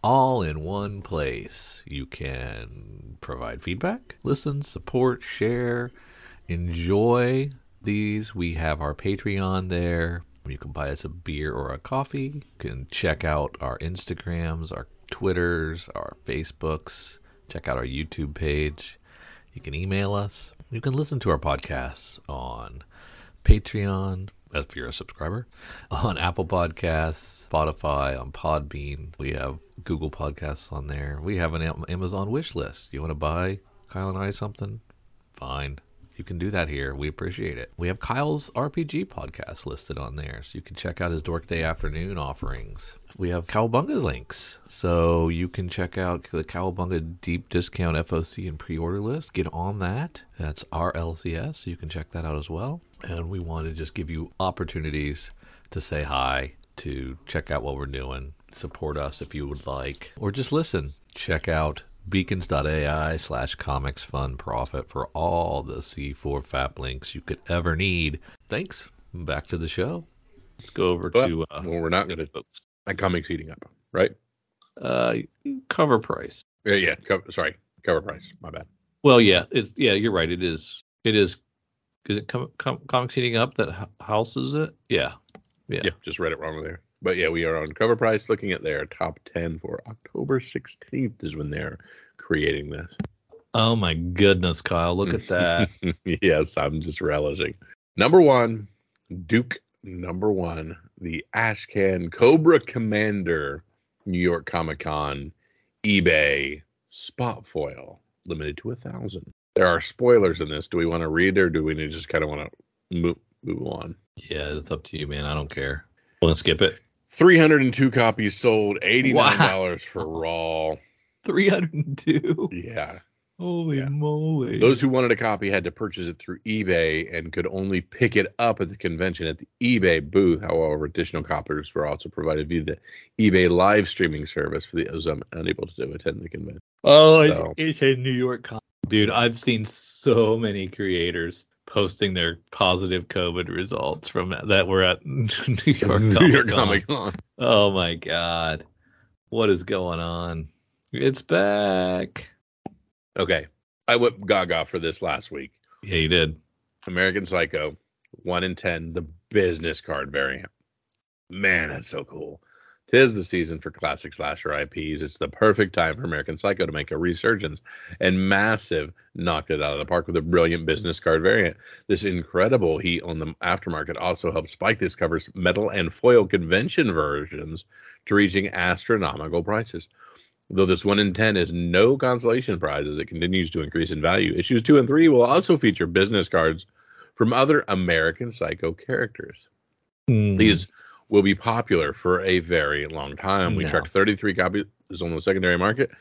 all in one place. You can provide feedback, listen, support, share, enjoy these. We have our Patreon there. You can buy us a beer or a coffee. You can check out our Instagrams, our Twitters, our Facebooks. Check out our YouTube page. You can email us. You can listen to our podcasts on Patreon, if you're a subscriber, on Apple Podcasts, Spotify, on Podbean. We have Google Podcasts on there. We have an Amazon wish list. You want to buy Kyle and I something? Fine. You can do that here. We appreciate it. We have Kyle's RPG podcast listed on there, so you can check out his Dork Day afternoon offerings. We have Cowabunga links, so you can check out the Cowabunga deep discount FOC and pre-order list. Get on that. That's RLCS, so you can check that out as well. And we want to just give you opportunities to say hi, to check out what we're doing, support us if you would like, or just listen. Check out beacons.ai slash comics fun profit for all the C4 FAP links you could ever need. Thanks. Back to the show. Let's go over But, to uh, well, we're not going to. My comics heating up, right? uh, cover price. Yeah, yeah. Cover, sorry, cover price. My bad. Well, yeah, it's yeah, you're right. It is. It is. Is it com- com- comics heating up that h- houses it? Yeah. Yeah. Yeah, just read it wrong there. But yeah, we are on cover price looking at their top 10 for October 16th is when they're creating this. Oh my goodness, Kyle! Look at that. yes, I'm just relishing. Number one, Duke number one, the Ashcan Cobra Commander, New York Comic Con, eBay spot foil, limited to a thousand. There are spoilers in this. Do we want to read or do we just kind of want to move move on? yeah, it's up to you, man. I don't care. Want to skip it? 302 copies sold, $89 for raw. Three hundred and two. Yeah. Holy Yeah. moly! Those who wanted a copy had to purchase it through eBay and could only pick it up at the convention at the eBay booth. However, additional copies were also provided via the eBay live streaming service for those unable to attend the convention. Oh, it's- So- it's a New York Comic. Dude, I've seen so many creators posting their positive COVID results from that were at New York New Comic York Con. Comic Con. Oh my god. What is going on? It's back. Okay. I went gaga for this last week. Yeah, you did. American Psycho, 1 in 10, the business card variant. Man, that's so cool. Tis the season for classic slasher IPs. It's the perfect time for American Psycho to make a resurgence, and Massive knocked it out of the park with a brilliant business card variant. This incredible heat on the aftermarket also helped spike this cover's metal and foil convention versions to reaching astronomical prices. Though this 1 in 10 is no consolation prize as it continues to increase in value, issues 2 and 3 will also feature business cards from other American Psycho characters. Hmm. These will be popular for a very long time. We No. tracked 33 copies on the secondary market.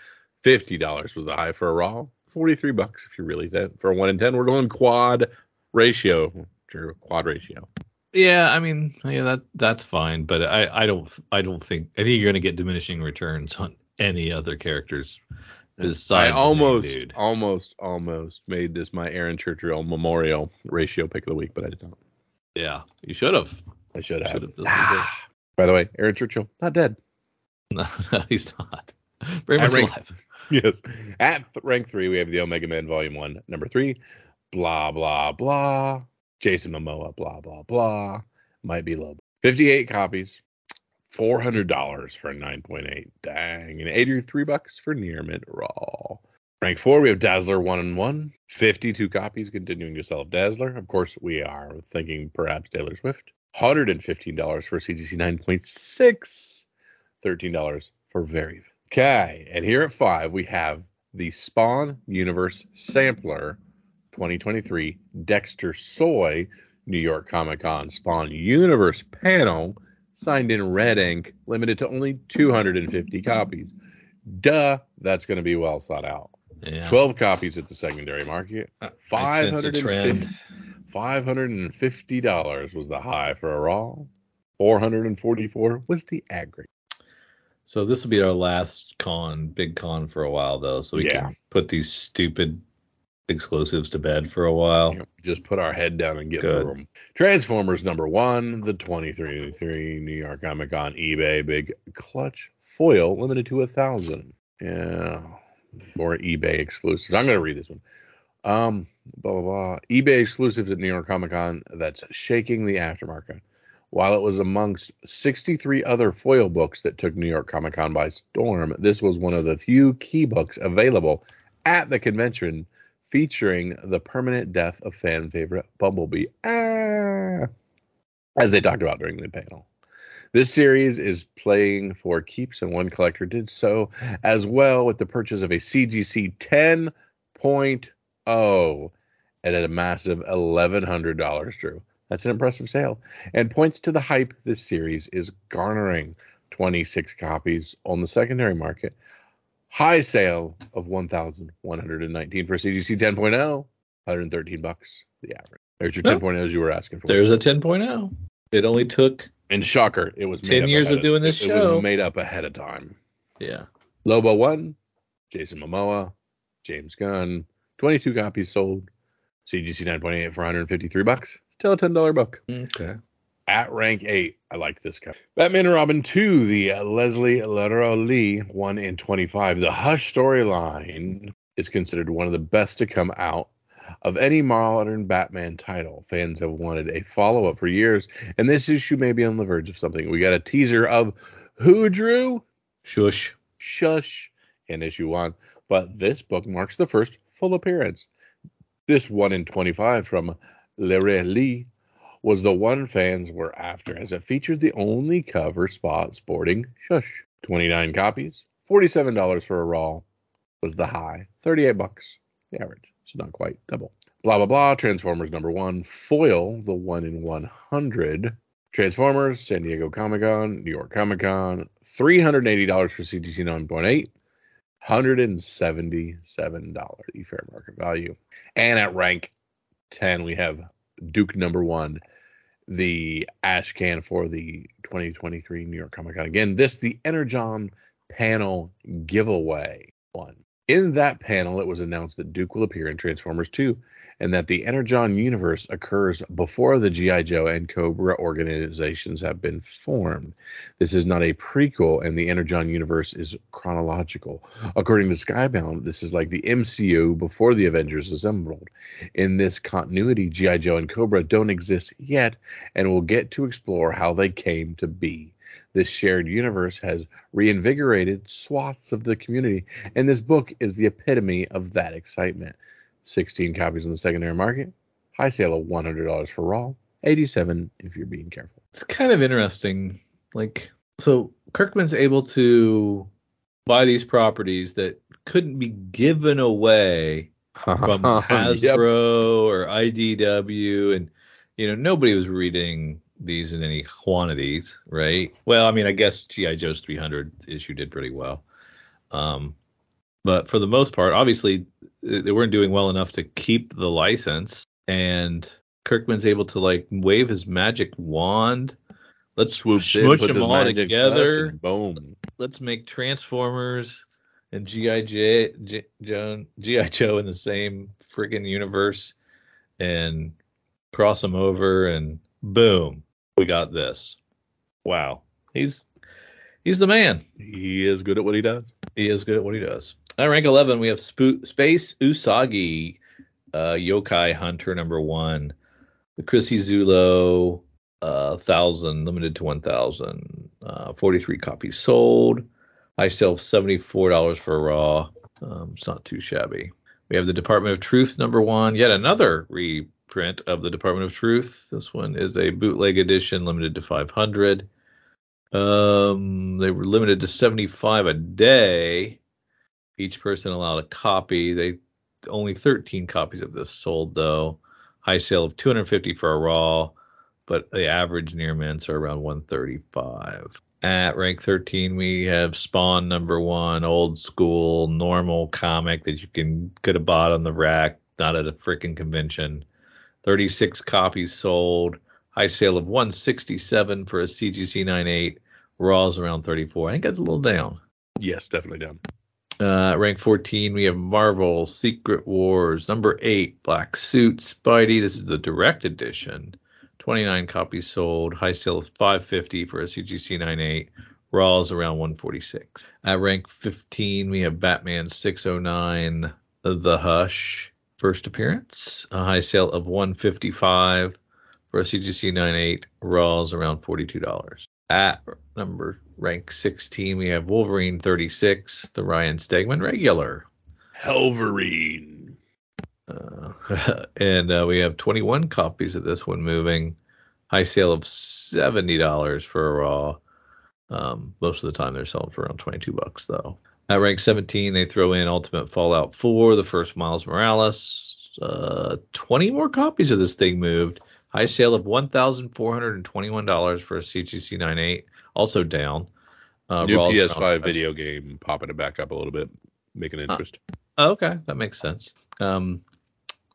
$50 was the high for a raw. 43 bucks if you really that for a 1 in 10. We're going quad ratio. True, quad ratio. Yeah, I mean, yeah, that that's fine, but I I don't I don't think I think you're gonna get diminishing returns on any other characters besides I almost, almost, almost made this my Aaron Churchill memorial ratio pick of the week, but I did not. Yeah, you should have. I should have. Should have. Ah, By the way, Aaron Churchill not dead. No, no, he's not. Very much rank- alive. yes. At rank three, we have the Omega Man Volume One, Number Three. Blah blah blah. Jason Momoa. Blah blah blah. Might be low. Fifty-eight copies. Four hundred dollars for a nine point eight. Dang, and eighty-three bucks for near mid raw. Rank four, we have Dazzler one and one. Fifty-two copies, continuing to sell Dazzler. Of course, we are thinking perhaps Taylor Swift. Hundred and fifteen dollars for CGC nine point six. Thirteen dollars for Very. Okay, and here at five, we have the Spawn Universe Sampler 2023 Dexter Soy New York Comic Con Spawn Universe panel signed in red ink, limited to only 250 copies. Duh, that's going to be well sought out. Yeah. 12 copies at the secondary market. Uh, a 550 trend. $550 was the high for a raw. 444 was the aggregate. So this will be our last con, big con for a while though, so we Yeah. can put these stupid exclusives to bed for a while. Yep, Just put our head down and get Good. through them. Transformers number one, the 23 New York Comic Con eBay big clutch foil limited to a thousand. Yeah, more eBay exclusives. I'm gonna read this one. Um, blah blah blah. eBay exclusives at New York Comic Con that's shaking the aftermarket. While it was amongst 63 other foil books that took New York Comic Con by storm, this was one of the few key books available at the convention featuring the permanent death of fan favorite Bumblebee, ah, as they talked about during the panel. This series is playing for keeps, and one collector did so as well with the purchase of a CGC 10.0 Oh, and at a massive $1,100, Drew. That's an impressive sale and points to the hype this series is garnering 26 copies on the secondary market. High sale of 1,119 for CGC 10.0, 113 bucks the average. There's your Well, 10.0s you were asking for. There's a 10.0. It only took And shocker, it was 10 made years of doing this it, show. It was made up ahead of time. yeah. Lobo one, Jason Momoa, James Gunn, 22 copies sold. CGC 9.8 for 153 bucks. Still a $10 book. Okay. At rank 8, I like this guy. Batman and Robin 2, the uh, Leslie Leroy Lee 1 in 25. The Hush storyline is considered one of the best to come out of any modern Batman title. Fans have wanted a follow up for years, and this issue may be on the verge of something. We got a teaser of who drew Shush. Shush in issue 1, but this book marks the first full appearance. This 1 in 25 from Leroy Lee was the one fans were after, as it featured the only cover spot sporting Shush. 29 copies, $47 for a raw was the high, 38 bucks the average. It's not quite double. Blah blah blah. Transformers number one, foil the one in 100. Transformers, San Diego Comic Con, New York Comic Con, $380 for CGC 9.8. $177 the fair market value. And at rank 10, we have Duke number one, the ash can for the 2023 New York Comic Con. Again, this the Energon panel giveaway one. In that panel, it was announced that Duke will appear in Transformers 2 and that the Energon universe occurs before the G.I. Joe and Cobra organizations have been formed. This is not a prequel, and the Energon universe is chronological. According to Skybound, this is like the MCU before the Avengers assembled. In this continuity, G.I. Joe and Cobra don't exist yet, and we'll get to explore how they came to be. This shared universe has reinvigorated swaths of the community, and this book is the epitome of that excitement. 16 copies in the secondary market, high sale of $100 for raw, 87 if you're being careful. It's kind of interesting. Like, so Kirkman's able to buy these properties that couldn't be given away from Hasbro Yep. or IDW, and you know nobody was reading these in any quantities, right? Well, I mean, I guess GI Joe's 300 issue did pretty well, um, but for the most part, obviously they weren't doing well enough to keep the license, and Kirkman's able to like wave his magic wand. Let's Swoops in, smush puts them his all together boom. let's make Transformers and GI J, Joe, GI Joe in the same friggin' universe and cross them over and boom, we got this. Wow. He's he's the man. He is good at what he does. He is good at what he does. At rank 11, we have Sp- Space Usagi, uh, Yokai Hunter number one. The Chrissie Zullo, uh, 1,000, limited to 1,000. Uh, 43 copies sold. I sell $74 for a raw. Um, it's not too shabby. We have the Department of Truth number one, yet another reprint of the Department of Truth. This one is a bootleg edition, limited to 500. Um, they were limited to 75 a day. Each person allowed a copy. They only 13 copies of this sold though. High sale of 250 for a raw, but the average near mints are around 135. At rank 13, we have Spawn number one, old school, normal comic that you can could have bought on the rack, not at a freaking convention. 36 copies sold. High sale of 167 for a CGC 98. Raw's around 34. I think that's a little down. Yes, definitely down. Uh, rank 14, we have Marvel Secret Wars. Number 8, Black Suit Spidey. This is the direct edition. 29 copies sold. High sale of 550 for a CGC 98. Raw is around 146. At rank 15, we have Batman 609 The Hush. First appearance. A high sale of 155 for a CGC 98. Raw is around $42. At number rank 16, we have Wolverine 36, the Ryan Stegman regular. Hellverine. Uh, and uh, we have 21 copies of this one moving. High sale of $70 for a raw. Um, most of the time they're selling for around 22 bucks though. At rank 17, they throw in Ultimate Fallout 4, the first Miles Morales. Uh, 20 more copies of this thing moved. High sale of $1,421 for a CGC 98, also down. Uh, New PS5 video game, popping it back up a little bit, making interest. Uh, okay, that makes sense. Um,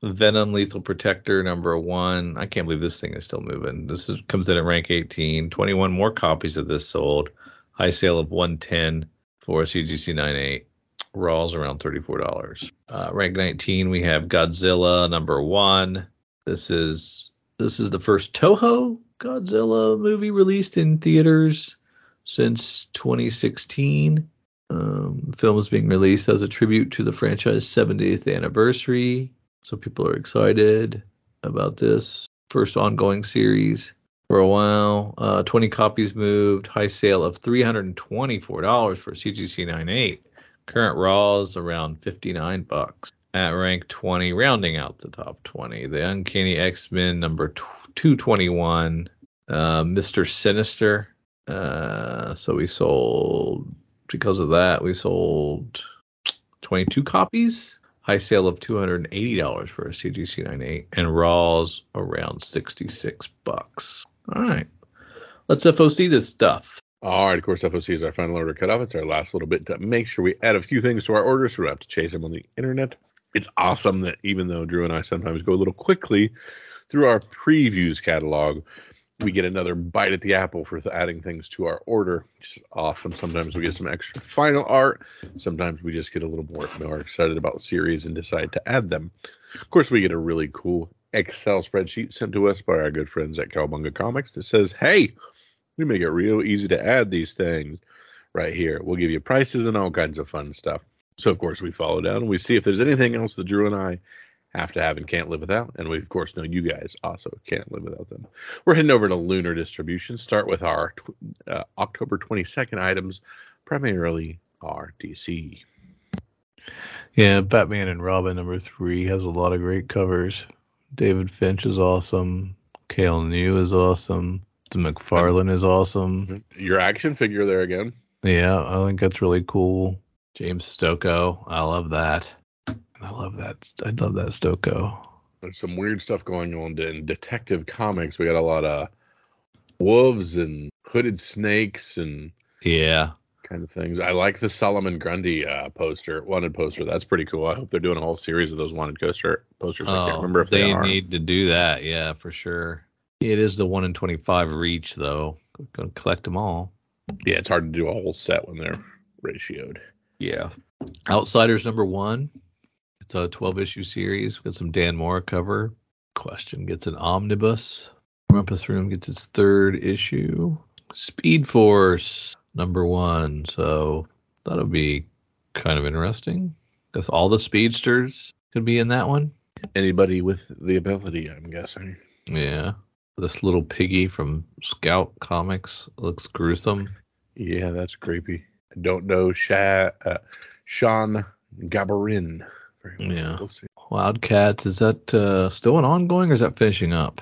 Venom Lethal Protector number one. I can't believe this thing is still moving. This is, comes in at rank 18. 21 more copies of this sold. High sale of 110 for CGC 98. Raw's around $34. Uh, rank 19, we have Godzilla number one. This is this is the first Toho Godzilla movie released in theaters since 2016. Um, film is being released as a tribute to the franchise 70th anniversary. So people are excited about this first ongoing series for a while. Uh, 20 copies moved. High sale of $324 for CGC 98. Current raws around 59 bucks. At rank 20, rounding out the top 20, the Uncanny X Men number 221, uh, Mr. Sinister. Uh, so we sold, because of that, we sold 22 copies. High sale of $280 for a CGC 98, and Raws around 66 bucks. All right, let's FOC this stuff. All right, of course, FOC is our final order cutoff. It's our last little bit to make sure we add a few things to our order so we don't have to chase them on the internet it's awesome that even though Drew and I sometimes go a little quickly through our previews catalog, we get another bite at the apple for adding things to our order. It's awesome. Sometimes we get some extra final art. Sometimes we just get a little more, more excited about series and decide to add them. Of course, we get a really cool Excel spreadsheet sent to us by our good friends at Cowabunga Comics that says, hey, we make it real easy to add these things right here. We'll give you prices and all kinds of fun stuff. So of course we follow down and we see if there's anything else that Drew and I have to have and can't live without, and we of course know you guys also can't live without them. We're heading over to Lunar Distribution. Start with our uh, October 22nd items, primarily RDC. Yeah, Batman and Robin number three has a lot of great covers. David Finch is awesome. Kael Ngu is awesome. The McFarlane is awesome. Your action figure there again. Yeah, I think that's really cool. James Stokoe. I love that. I love that. I love that Stokoe. There's some weird stuff going on in Detective Comics. We got a lot of wolves and hooded snakes and yeah, kind of things. I like the Solomon Grundy uh, poster, wanted poster. That's pretty cool. I hope they're doing a whole series of those wanted coaster posters. Oh, I can't oh, remember if they, they need to do that. Yeah, for sure. It is the one in 25 reach though. Gonna collect them all. Yeah, it's hard to do a whole set when they're ratioed. Yeah. Outsiders number one. It's a 12 issue series. We Got some Dan Mora cover. Question gets an omnibus. Rumpus Room gets its third issue. Speed Force number one. So that'll be kind of interesting. Because all the speedsters could be in that one. Anybody with the ability, I'm guessing. Yeah. This little piggy from Scout Comics looks gruesome. Yeah, that's creepy. I don't know Sha, uh, Shawn Gabborin. well. Yeah. We'll. Wildcats, is that uh, still an ongoing or is that finishing up?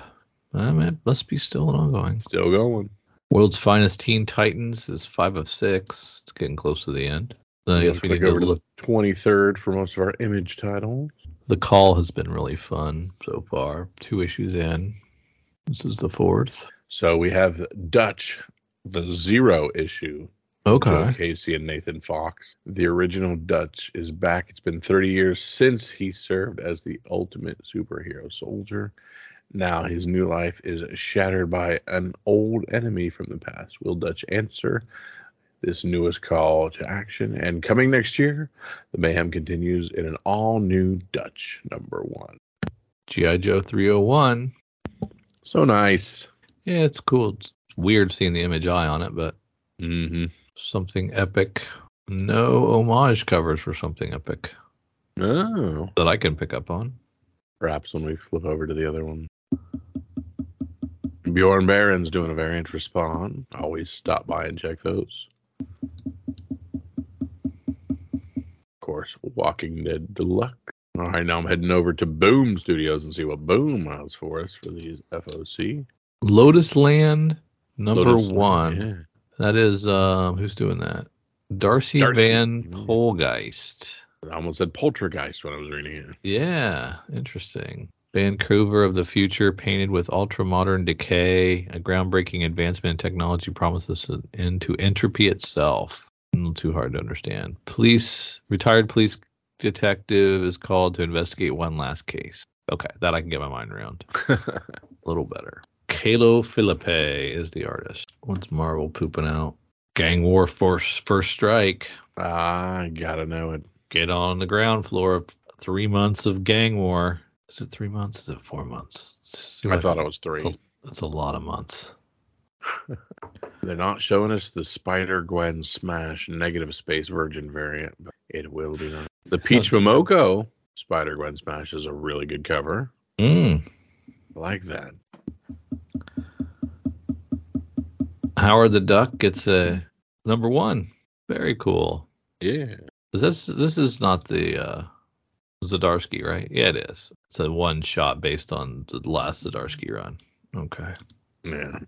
I mean, it must be still an ongoing. Still going. World's Finest Teen Titans is five of six. It's getting close to the end. I guess we need to over to look. the 23rd for most of our image titles. The call has been really fun so far. Two issues in. This is the fourth. So we have Dutch, the zero issue. Joe Okay. Casey and Nathan Fox. The original Dutch is back. It's been 30 years since he served as the ultimate superhero soldier. Now his new life is shattered by an old enemy from the past. Will Dutch answer this newest call to action? And coming next year, the mayhem continues in an all new Dutch number one. G.I. Joe 301. So nice. Yeah, it's cool. It's weird seeing the image eye on it, but Mm-hmm. something epic. No homage covers for something epic Oh. that I can pick up on. Perhaps when we flip over to the other one. Bjorn Barron's doing a variant for Spawn. Always stop by and check those. Of course, Walking Dead Deluxe. All right, now I'm heading over to Boom Studios and see what Boom has for us for these FOC. Lotus Land number Lotus Land, one. yeah. That is um who's doing that? Darcy, Darcy, Van. Poelgeest. I almost said Poltergeist when I was reading it. Yeah, interesting. Vancouver of the future, painted with ultra modern decay, a groundbreaking advancement in technology promises an end to entropy itself. A little too hard to understand. Police, retired police detective is called to investigate one last case. Okay, that I can get my mind around. A little better. Kalo Philippe is the artist. What's Marvel pooping out? Gang War Force First Strike. I gotta know it. Get on the ground floor of three months of gang war. Is it three months? Is it four months? I thought it was That's three. a, that's a lot of months. They're not showing us the Spider Gwen Smash negative space virgin variant, but it will be. Nice. The Peach Momoko Spider Gwen Smash is a really good cover. Mm. I like that. Howard the Duck gets a number one. Very cool. Yeah. This this is not the uh, Zdarsky, right? Yeah, it is. It's a one shot based on the last Zdarsky run. Okay. Yeah.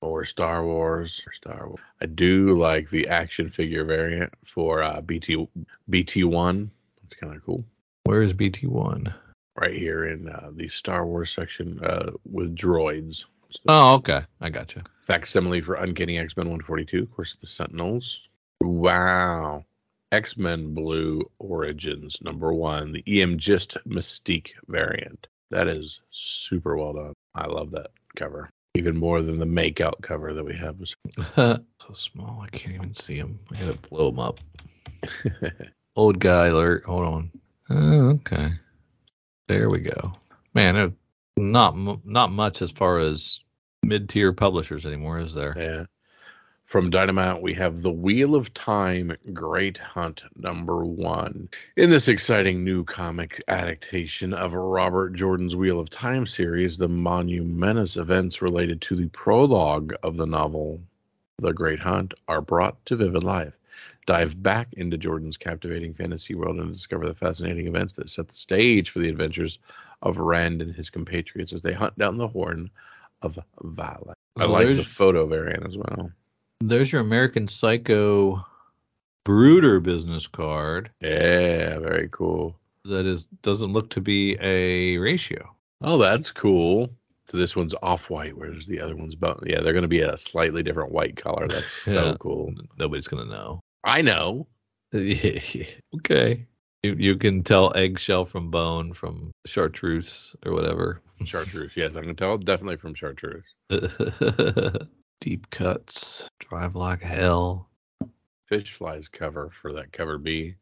Or Star Wars. Or Star Wars. I do like the action figure variant for uh, BT BT1. It's kind of cool. Where is BT one? Right here in uh, the Star Wars section uh, with droids. The Oh, okay. I got you. Facsimile for Uncanny X Men 142. Of course, the Sentinels. Wow. X Men Blue Origins number one, the EM Gist Mystique variant. That is super well done. I love that cover. Even more than the makeout cover that we have. so small, I can't even see him. I gotta blow him up. Old guy alert. Hold on. Oh, okay. There we go. Man, uh, not not much as far as mid tier publishers anymore, is there? yeah. From Dynamite, we have The Wheel of Time Great Hunt number one. In this exciting new comic adaptation of Robert Jordan's Wheel of Time series, the monumentous events related to the prologue of the novel, The Great Hunt, are brought to vivid life. Dive back into Jordan's captivating fantasy world and discover the fascinating events that set the stage for the adventures of Rand and his compatriots as they hunt down the horn of Vala. I like the photo variant as well. There's your American Psycho Brooder business card Yeah, very cool. that is doesn't look to be a ratio. Oh, that's cool. So this one's off white, whereas the other one's about yeah, they're gonna be a slightly different white color. That's so Yeah. cool. Nobody's gonna know. I know. okay. You you can tell eggshell from bone from chartreuse or whatever. Chartreuse, yes, I can tell definitely from Chartreuse. Deep cuts, drive like hell. Fish Flies cover for that cover B,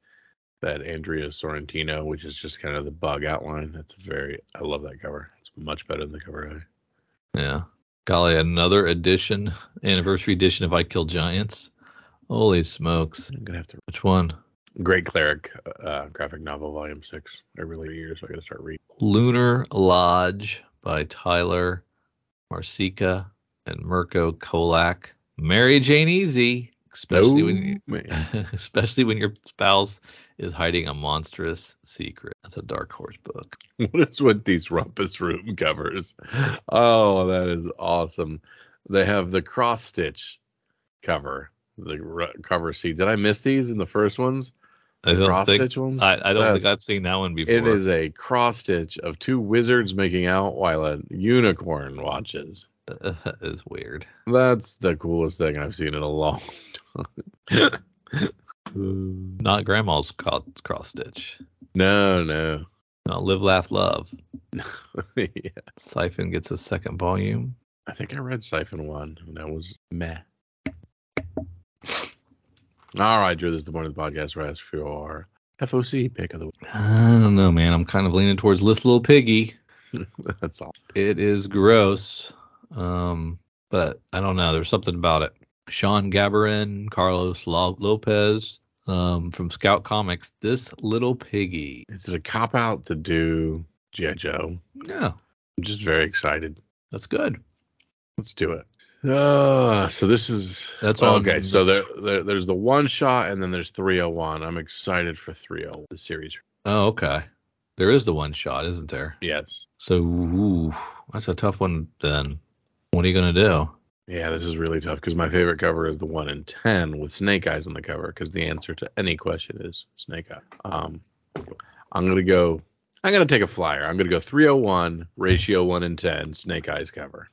that Andrea Sorrentino, which is just kind of the bug outline. That's very I love that cover. It's much better than the cover A. Yeah. Golly, another edition, anniversary edition of I Kill Giants. Holy smokes! I'm gonna have to. Which one? Great Cleric, uh, graphic novel, volume six. I really years, so I gotta start reading. Lunar Lodge by Tyler Marsica and Mirko Colak. Mary Jane Easy, especially when you, oh, especially when your spouse is hiding a monstrous secret. That's a dark horse book. What is with these rumpus room covers? Oh, that is awesome. They have the cross stitch cover, the r- cover sheet. Did I miss these in the first ones? I don't Cross think stitch ones? I, I don't think I've seen that one before. It is a cross stitch of two wizards making out while a unicorn watches. That is weird. That's the coolest thing I've seen in a long time. Not grandma's cross stitch. no, no. Not live, laugh, love. yeah. Siphon gets a second volume. I think I read Siphon one, and that was meh. All right, Drew, this is the point of the podcast where I ask for your FOC pick of the week. I don't know, man. I'm kind of leaning towards List Little Piggy. That's all. It is gross, um, but I don't know. There's something about it. Shawn Gabborin, Carlos Lo- Lopez um, from Scout Comics. This little piggy. Is it a cop out to do G.I. Joe? Yeah, I'm just very excited. that's good. Let's do it. Uh, so this is That's all. okay. So there, there, there's the one shot, and then there's 301. I'm excited for 301, the series. Oh, okay. There is the one shot, isn't there? Yes. So ooh, that's a tough one. Then what are you gonna do? Yeah, this is really tough because my favorite cover is the one in 10 with Snake Eyes on the cover because the answer to any question is Snake Eye. Um, I'm gonna go. I'm gonna take a flyer. I'm gonna go 301 ratio one in 10 Snake Eyes cover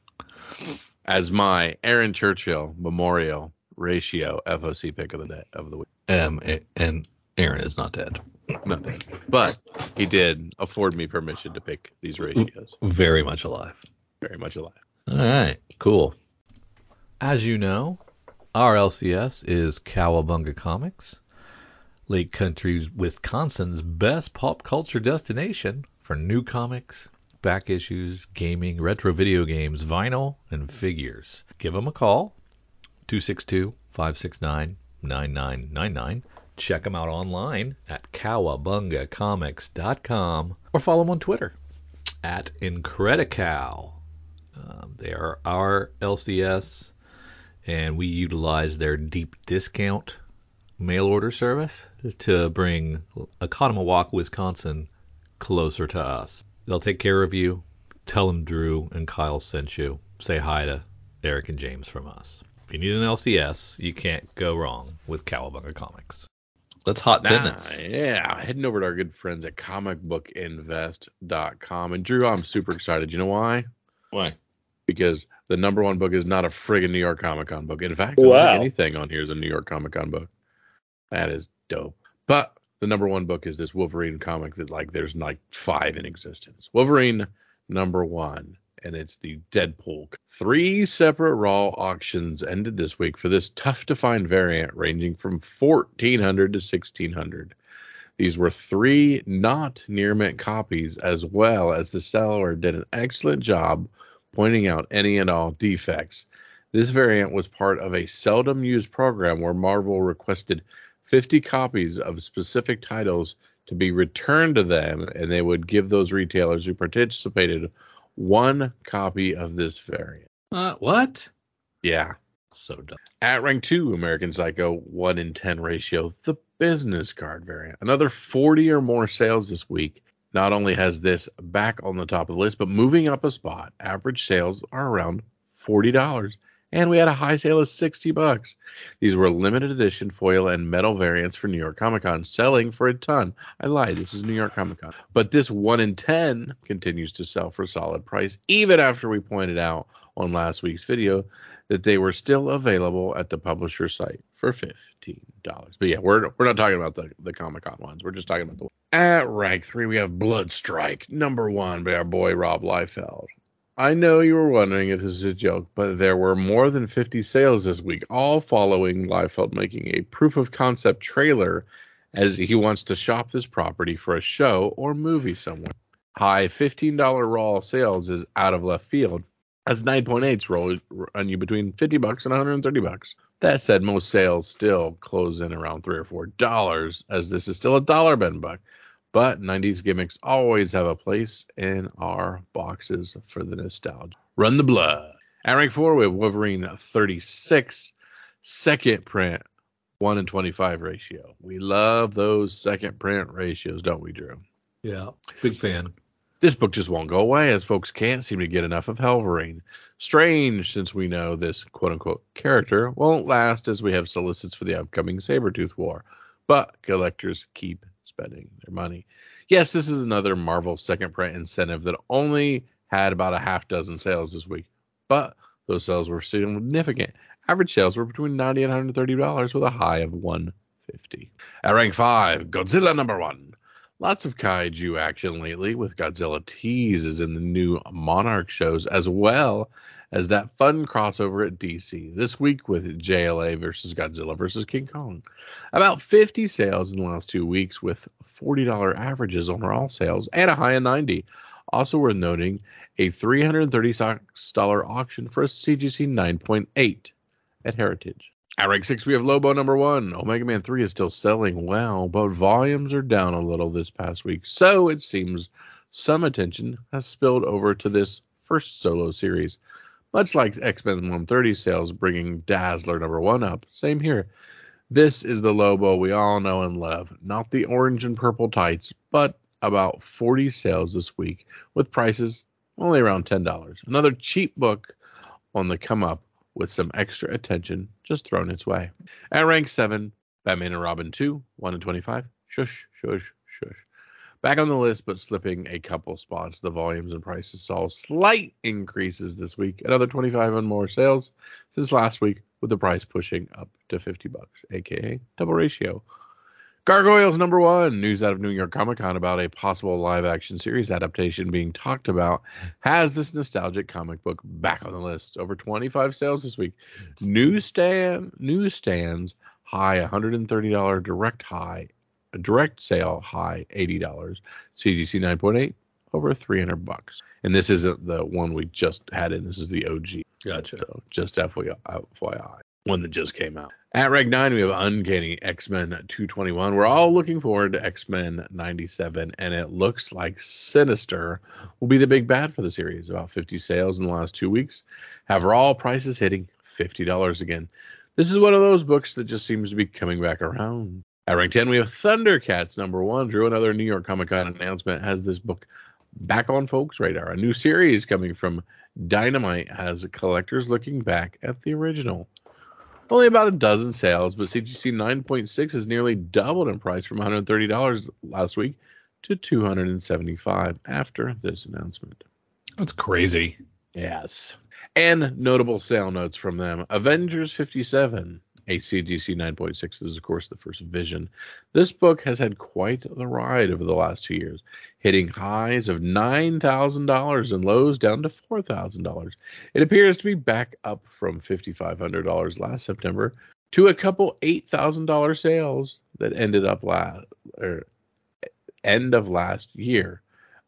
as my Aaron Churchill Memorial ratio FOC pick of the day of the week. Um, and Aaron is not dead. Not bad. But he did afford me permission to pick these ratios. Very much alive. Very much alive. All right, cool. As you know, our LCS is Cowabunga Comics, Lake Country, Wisconsin's best pop culture destination for new comics, back issues, gaming, retro video games, vinyl, and figures. Give them a call, 262 569 9999. Check them out online at cowabungacomics.com or follow them on Twitter at Incredicow. Um, they are our LCS, and we utilize their deep discount mail order service to bring Oconomowoc, Wisconsin, closer to us. They'll take care of you. Tell them Drew and Kyle sent you. Say hi to Eric and James from us. If you need an LCS, you can't go wrong with Cowabunga Comics. Let's hot Nah, tennis. yeah, heading over to our good friends at comicbookinvest.com. And Drew, I'm super excited. You know why? Why? Because the number one book is not a friggin' New York Comic Con book. In fact, Wow. anything on here is a New York Comic Con book. That is dope. But the number one book is this Wolverine comic that like there's like five in existence. Wolverine number one, and it's the Deadpool. Three separate raw auctions ended this week for this tough to find variant ranging from 1400 to 1600. These were three not near mint copies, as well as the seller did an excellent job pointing out any and all defects. This variant was part of a seldom used program where Marvel requested 50 copies of specific titles to be returned to them, and they would give those retailers who participated one copy of this variant. Uh, what? Yeah. So dumb. At rank two, American Psycho, 1 in 10 ratio, the business card variant. Another 40 or more sales this week. Not only has this back on the top of the list, but moving up a spot. Average sales are around $40. And we had a high sale of 60 bucks. These were limited edition foil and metal variants for New York Comic Con, selling for a ton. I lied, this is New York Comic Con. But this 1 in 10 continues to sell for a solid price, even after we pointed out on last week's video that they were still available at the publisher site for fifteen dollars. But yeah, we're we're not talking about the, the Comic Con ones. We're just talking about the at rank three we have Blood Strike, number one by our boy Rob Liefeld. I know you were wondering if this is a joke, but there were more than 50 sales this week, all following Liefeld making a proof of concept trailer as he wants to shop this property for a show or movie somewhere. High $15 raw sales is out of left field, As 9.8s roll on you between 50 bucks and 130 bucks. That said, most sales still close in around three or four dollars, as this is still a dollar bin buck. But 90s gimmicks always have a place in our boxes for the nostalgia. Run the blood. At rank four, we have Wolverine 36, second print, 1 in 25 ratio. We love those second print ratios, don't we, Drew? Yeah, big fan. This book just won't go away as folks can't seem to get enough of Hellverine. Strange, since we know this quote unquote character won't last as we have solicits for the upcoming Sabretooth War, but collectors keep spending their money. Yes, this is another Marvel second print incentive that only had about a half dozen sales this week, but those sales were significant. Average sales were between 90 and 130 dollars with a high of 150. At rank 5, Godzilla number 1. Lots of kaiju action lately with Godzilla teases in the new Monarch shows, as well as that fun crossover at DC this week with JLA versus Godzilla versus King Kong. About 50 sales in the last two weeks with $40 averages on all sales and a high of 90. Also worth noting a $336 auction for a CGC 9.8 at Heritage. At rank 6, we have Lobo number 1. Omega Man 3 is still selling well, but volumes are down a little this past week, so it seems some attention has spilled over to this first solo series. Much like X Men 130 sales bringing Dazzler number 1 up, same here. This is the Lobo we all know and love, not the orange and purple tights, but about 40 sales this week with prices only around $10. Another cheap book on the come up with some extra attention just thrown its way. At rank 7, Batman and Robin 2, 1 in 25. Shush, shush, shush. Back on the list, but slipping a couple spots. The volumes and prices saw slight increases this week. Another 25 on more sales since last week, with the price pushing up to 50 bucks, aka double ratio. Gargoyles number one. News out of New York Comic Con about a possible live action series adaptation being talked about has this nostalgic comic book back on the list. Over 25 sales this week. Newsstand newsstands high $130 direct high direct sale high $80. CGC 9.8 over 300 bucks. And this isn't the one we just had in. This is the OG. Gotcha. So just FYI, FYI, one that just came out. At rank 9, we have Uncanny X Men 221. We're all looking forward to X Men 97, and it looks like Sinister will be the big bad for the series. About 50 sales in the last two weeks. Have all prices hitting $50 again. This is one of those books that just seems to be coming back around. At rank 10, we have Thundercats number one. Drew, another New York Comic Con announcement, has this book back on folks' radar. A new series coming from Dynamite has collectors looking back at the original. Only about a dozen sales, but CGC 9.6 has nearly doubled in price from $130 last week to $275 after this announcement. That's crazy. Yes. And notable sale notes from them. Avengers 57, a CGC 9.6 is, of course, the first vision. This book has had quite the ride over the last two years, hitting highs of $9,000 and lows down to $4,000. It appears to be back up from $5,500 last September to a couple $8,000 sales that ended up last, or er, end of last year,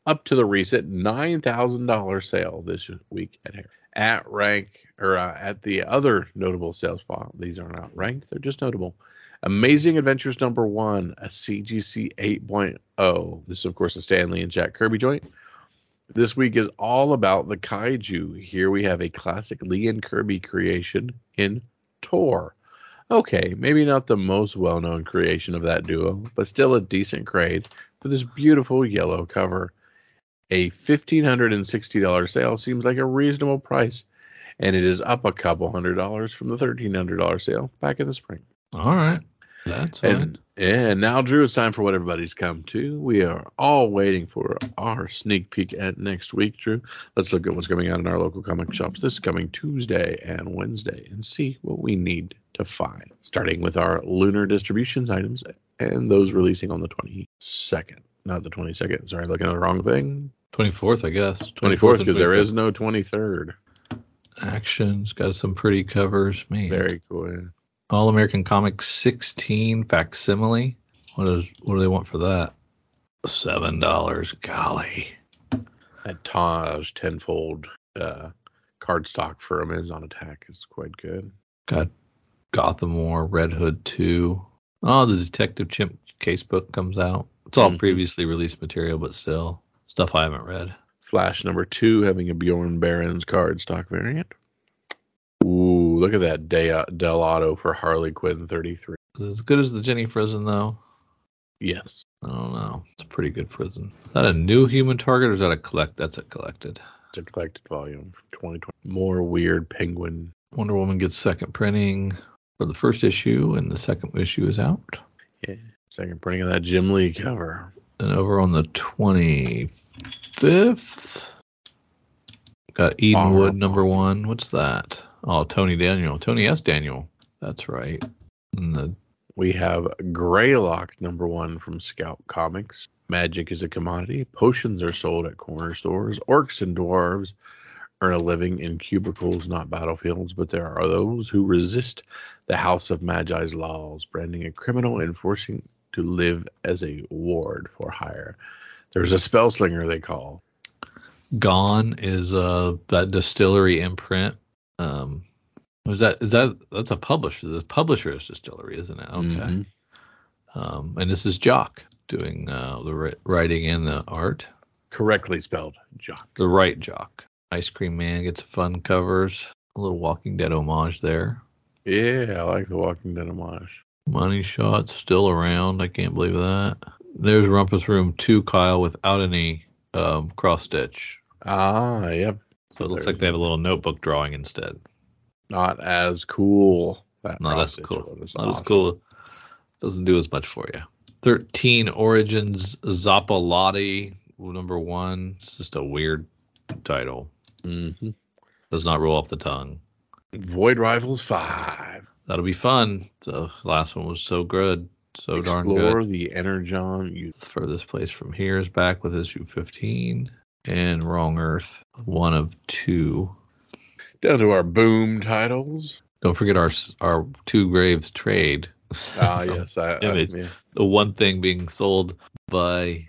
up to the recent $9,000 sale this week at Harry at rank or uh, at the other notable sales file. These are not ranked; they're just notable. Amazing Adventures number one, a CGC 8.0. This is, of course, a Stan Lee and Jack Kirby joint. This week is all about the kaiju. Here we have a classic Lee and Kirby creation in Tor. Okay, maybe not the most well known creation of that duo, but still a decent grade for this beautiful yellow cover. A $1,560 sale seems like a reasonable price, and it is up a couple hundred dollars from the $1,300 sale back in the spring. All right. That's fine. And, and now, Drew, it's time for what everybody's come to. We are all waiting for our sneak peek at next week, Drew. Let's look at what's coming out in our local comic shops this coming Tuesday and Wednesday and see what we need to find. Starting with our lunar distributions items and those releasing on the 22nd. Not the 22nd. Sorry, looking at the wrong thing. 24th, I guess. 24th, because there is no 23rd. Action's got some pretty covers. Man. Very cool. All American Comics 16 facsimile. What is what do they want for that? Seven dollars. Golly. That Taj tenfold uh, card stock for Amazon Attack is quite good. Got Gotham War, Red Hood 2. Oh, the Detective Chimp casebook comes out. It's all Mhm. previously released material, but still stuff I haven't read. Flash number two having a Bjorn Barends card stock variant. Ooh, look at that De- Dell'Otto for Harley Quinn 33. Is it as good as the Jenny Frison though? Yes. I don't know. It's a pretty good Frison. Is that a new human target or is that a collect? That's a collected. It's a collected volume from 2020. More weird penguin. Wonder Woman gets second printing for the first issue, and the second issue is out. Yeah. Second printing of that Jim Lee cover. And over on the 25th, got Edenwood number one. What's that? Oh, Tony Daniel. Tony S. Daniel. That's right. And the We have Greylock number one from Scout Comics. Magic is a commodity. Potions are sold at corner stores. Orcs and dwarves earn a living in cubicles, not battlefields, but there are those who resist the House of Magi's laws, branding a criminal and forcing to live as a ward for hire. There's a spell slinger they call. Gone is uh that distillery imprint. Um, was that is that that's a publisher? The publisher is distillery, isn't it? Okay. Mhm. Um, and this is Jock doing uh, the writing and the art. Correctly spelled, Jock. The right Jock. Ice Cream Man gets fun covers. A little Walking Dead homage there. Yeah, I like the Walking Dead homage. Money Shot's still around. I can't believe that. There's Rumpus Room 2 Kyle without any um, cross stitch. Ah, yep. So it looks like they have a little notebook drawing instead. Not as cool. That Not as cool. Not as cool. Doesn't do as much for you. 13 Origins Zappalati, number one. It's just a weird title. Mhm. Does not roll off the tongue. Void Rivals 5. That'll be fun. The last one was so good. So darn good. Explore the Energon Youth. Furthest place from here is back with issue 15. And Wrong Earth, one of two. Down to our boom titles. Don't forget our our two graves trade. Ah, yes. I, I, yeah. the one thing being sold by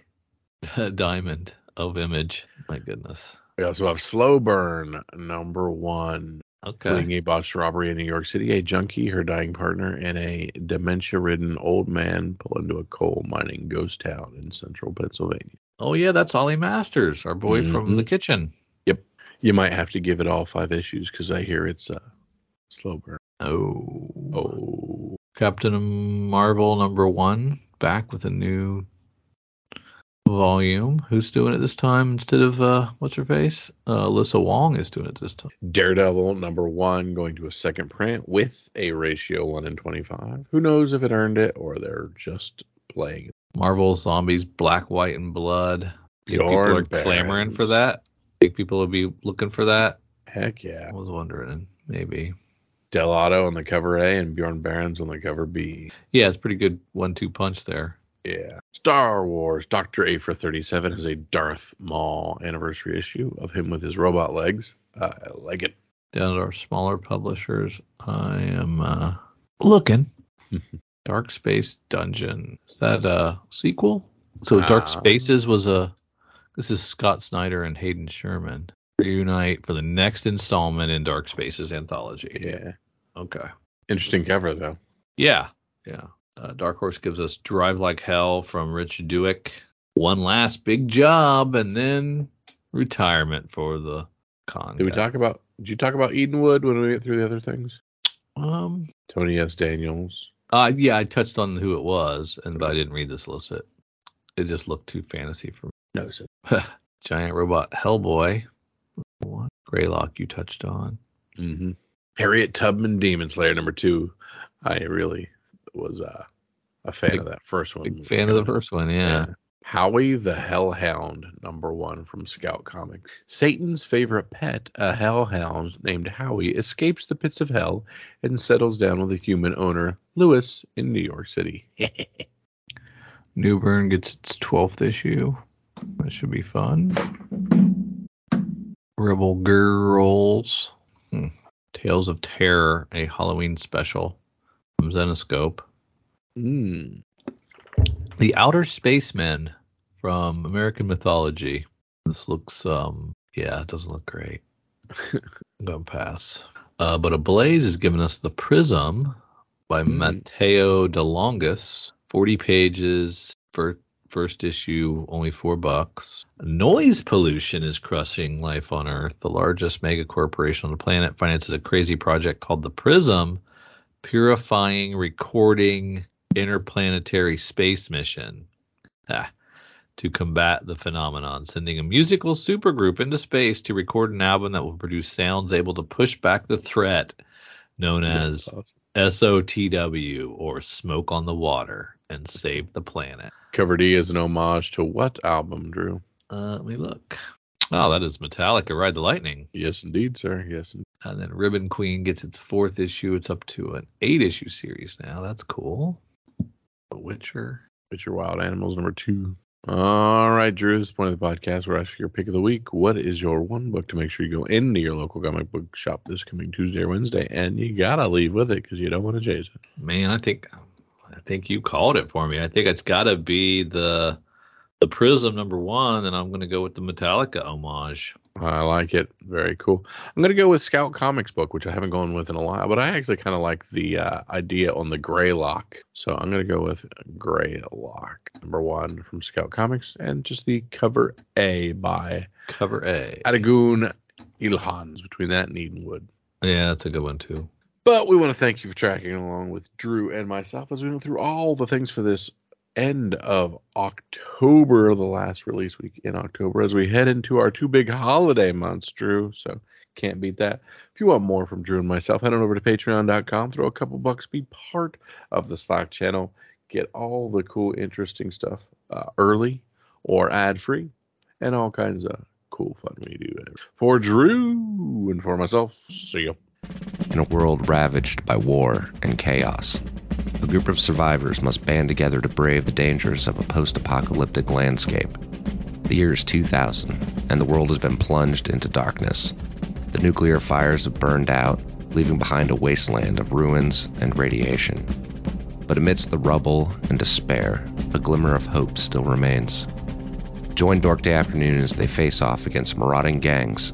Diamond of Image. My goodness. We also have Slow Burn, number one. Fleeing a botched robbery in New York City, a junkie, her dying partner, and a dementia ridden old man pull into a coal mining ghost town in central Pennsylvania. Oh yeah, that's Ollie Masters, our boy from Mhm. the kitchen. Yep. You might have to give it all five issues because I hear it's a slow burn. Oh. Oh, Captain Marvel number one, back with a new volume. Who's doing it this time instead of uh what's her face? Uh Alyssa Wong is doing it this time. Daredevil number one going to a second print with a ratio one in twenty-five. Who knows if it earned it or they're just playing. Marvel Zombies Black, White, and Blood. People are clamoring for that. Think people will be looking for that. Heck yeah. I was wondering, maybe. Dell'Otto on the cover A and Bjorn Barends on the cover B. Yeah, it's pretty good one-two punch there. Yeah. Star Wars Doctor Aphra 37 has a Darth Maul anniversary issue of him with his robot legs. Uh, I like it. Down to our smaller publishers, I am uh, looking. Dark Space Dungeon. Is that a sequel? So Dark Ah. Spaces was a. This is Scott Snyder and Hayden Sherman reunite for the next installment in Dark Spaces anthology. Yeah. Okay. Interesting cover though. Yeah. Yeah. Uh, Dark Horse gives us Drive Like Hell from Rich Douek. One last big job and then retirement for the con. Did we talk about? Did you talk about Edenwood when we get through the other things? Um. Tony S. Daniels. Uh, yeah, I touched on who it was, and but I didn't read the solicit. It just looked too fantasy for me. No, so Giant robot Hellboy. What? Greylock you touched on. Mm-hmm. Harriet Tubman Demon Slayer number two. I really was uh, a fan Big- of that first one. Big fan of the first one, yeah. Howie the Hellhound, number one from Scout Comics. Satan's favorite pet, a hellhound named Howie, escapes the pits of hell and settles down with a human owner, Lewis, in New York City. Newburn gets its twelfth issue. That should be fun. Rebel Girls. Hmm. Tales of Terror, a Halloween special Zenescope. mm. The Outer Spacemen from American Mythology. This looks um yeah, it doesn't look great. Don't pass. Uh, but Ablaze is giving us the Prism by Hmm. Matteo De Longis. Forty pages for first issue, only four bucks. Noise pollution is crushing life on Earth. The largest mega corporation on the planet finances a crazy project called the Prism, purifying, recording interplanetary space mission. Ah, to combat the phenomenon, sending a musical supergroup into space to record an album that will produce sounds able to push back the threat known as SOTW or Smoke on the Water and save the planet. Cover D is an homage to what album, Drew? Uh, let me look. Oh, that is Metallica, Ride the Lightning. Yes, indeed, sir. Yes. in- And then Ribbon Queen gets its fourth issue. It's up to an eight issue series now. That's cool. The Witcher. Witcher Wild Animals number two. All right, Drew. This is the point of the podcast where I ask for your pick of the week. What is your one book to make sure you go into your local comic book shop this coming Tuesday or Wednesday, and you gotta leave with it because you don't want to chase it. Man, I think I think you called it for me. I think it's got to be the the Prism number one, and I'm going to go with the Metallica homage. I like it. Very cool. I'm gonna go with Scout Comics book, which I haven't gone with in a while, but I actually kind of like the uh, idea on the Greylock. So I'm gonna go with Greylock number one from Scout Comics, and just the cover A by Cover A. Adagoon Ilhans between that and Edenwood. Yeah, that's a good one too. But we want to thank you for tracking along with Drew and myself as we went through all the things for this end of October, the last release week in October, as we head into our two big holiday months, Drew. So can't beat that. If you want more from Drew and myself, head on over to patreon.com, throw a couple bucks, be part of the Slack channel, get all the cool, interesting stuff uh, early or ad free, and all kinds of cool fun we do. For Drew and for myself, see ya. In a world ravaged by war and chaos, a group of survivors must band together to brave the dangers of a post apocalyptic landscape. The year is 2000, and the world has been plunged into darkness. The nuclear fires have burned out, leaving behind a wasteland of ruins and radiation. But amidst the rubble and despair, a glimmer of hope still remains. Join Dork Day Afternoon as they face off against marauding gangs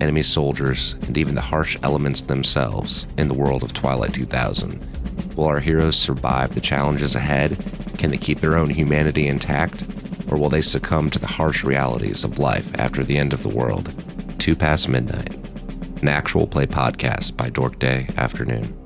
enemy soldiers, and even the harsh elements themselves in the world of Twilight 2000. Will our heroes survive the challenges ahead? Can they keep their own humanity intact? Or will they succumb to the harsh realities of life after the end of the world? Two past midnight. An actual play podcast by Dork Day Afternoon.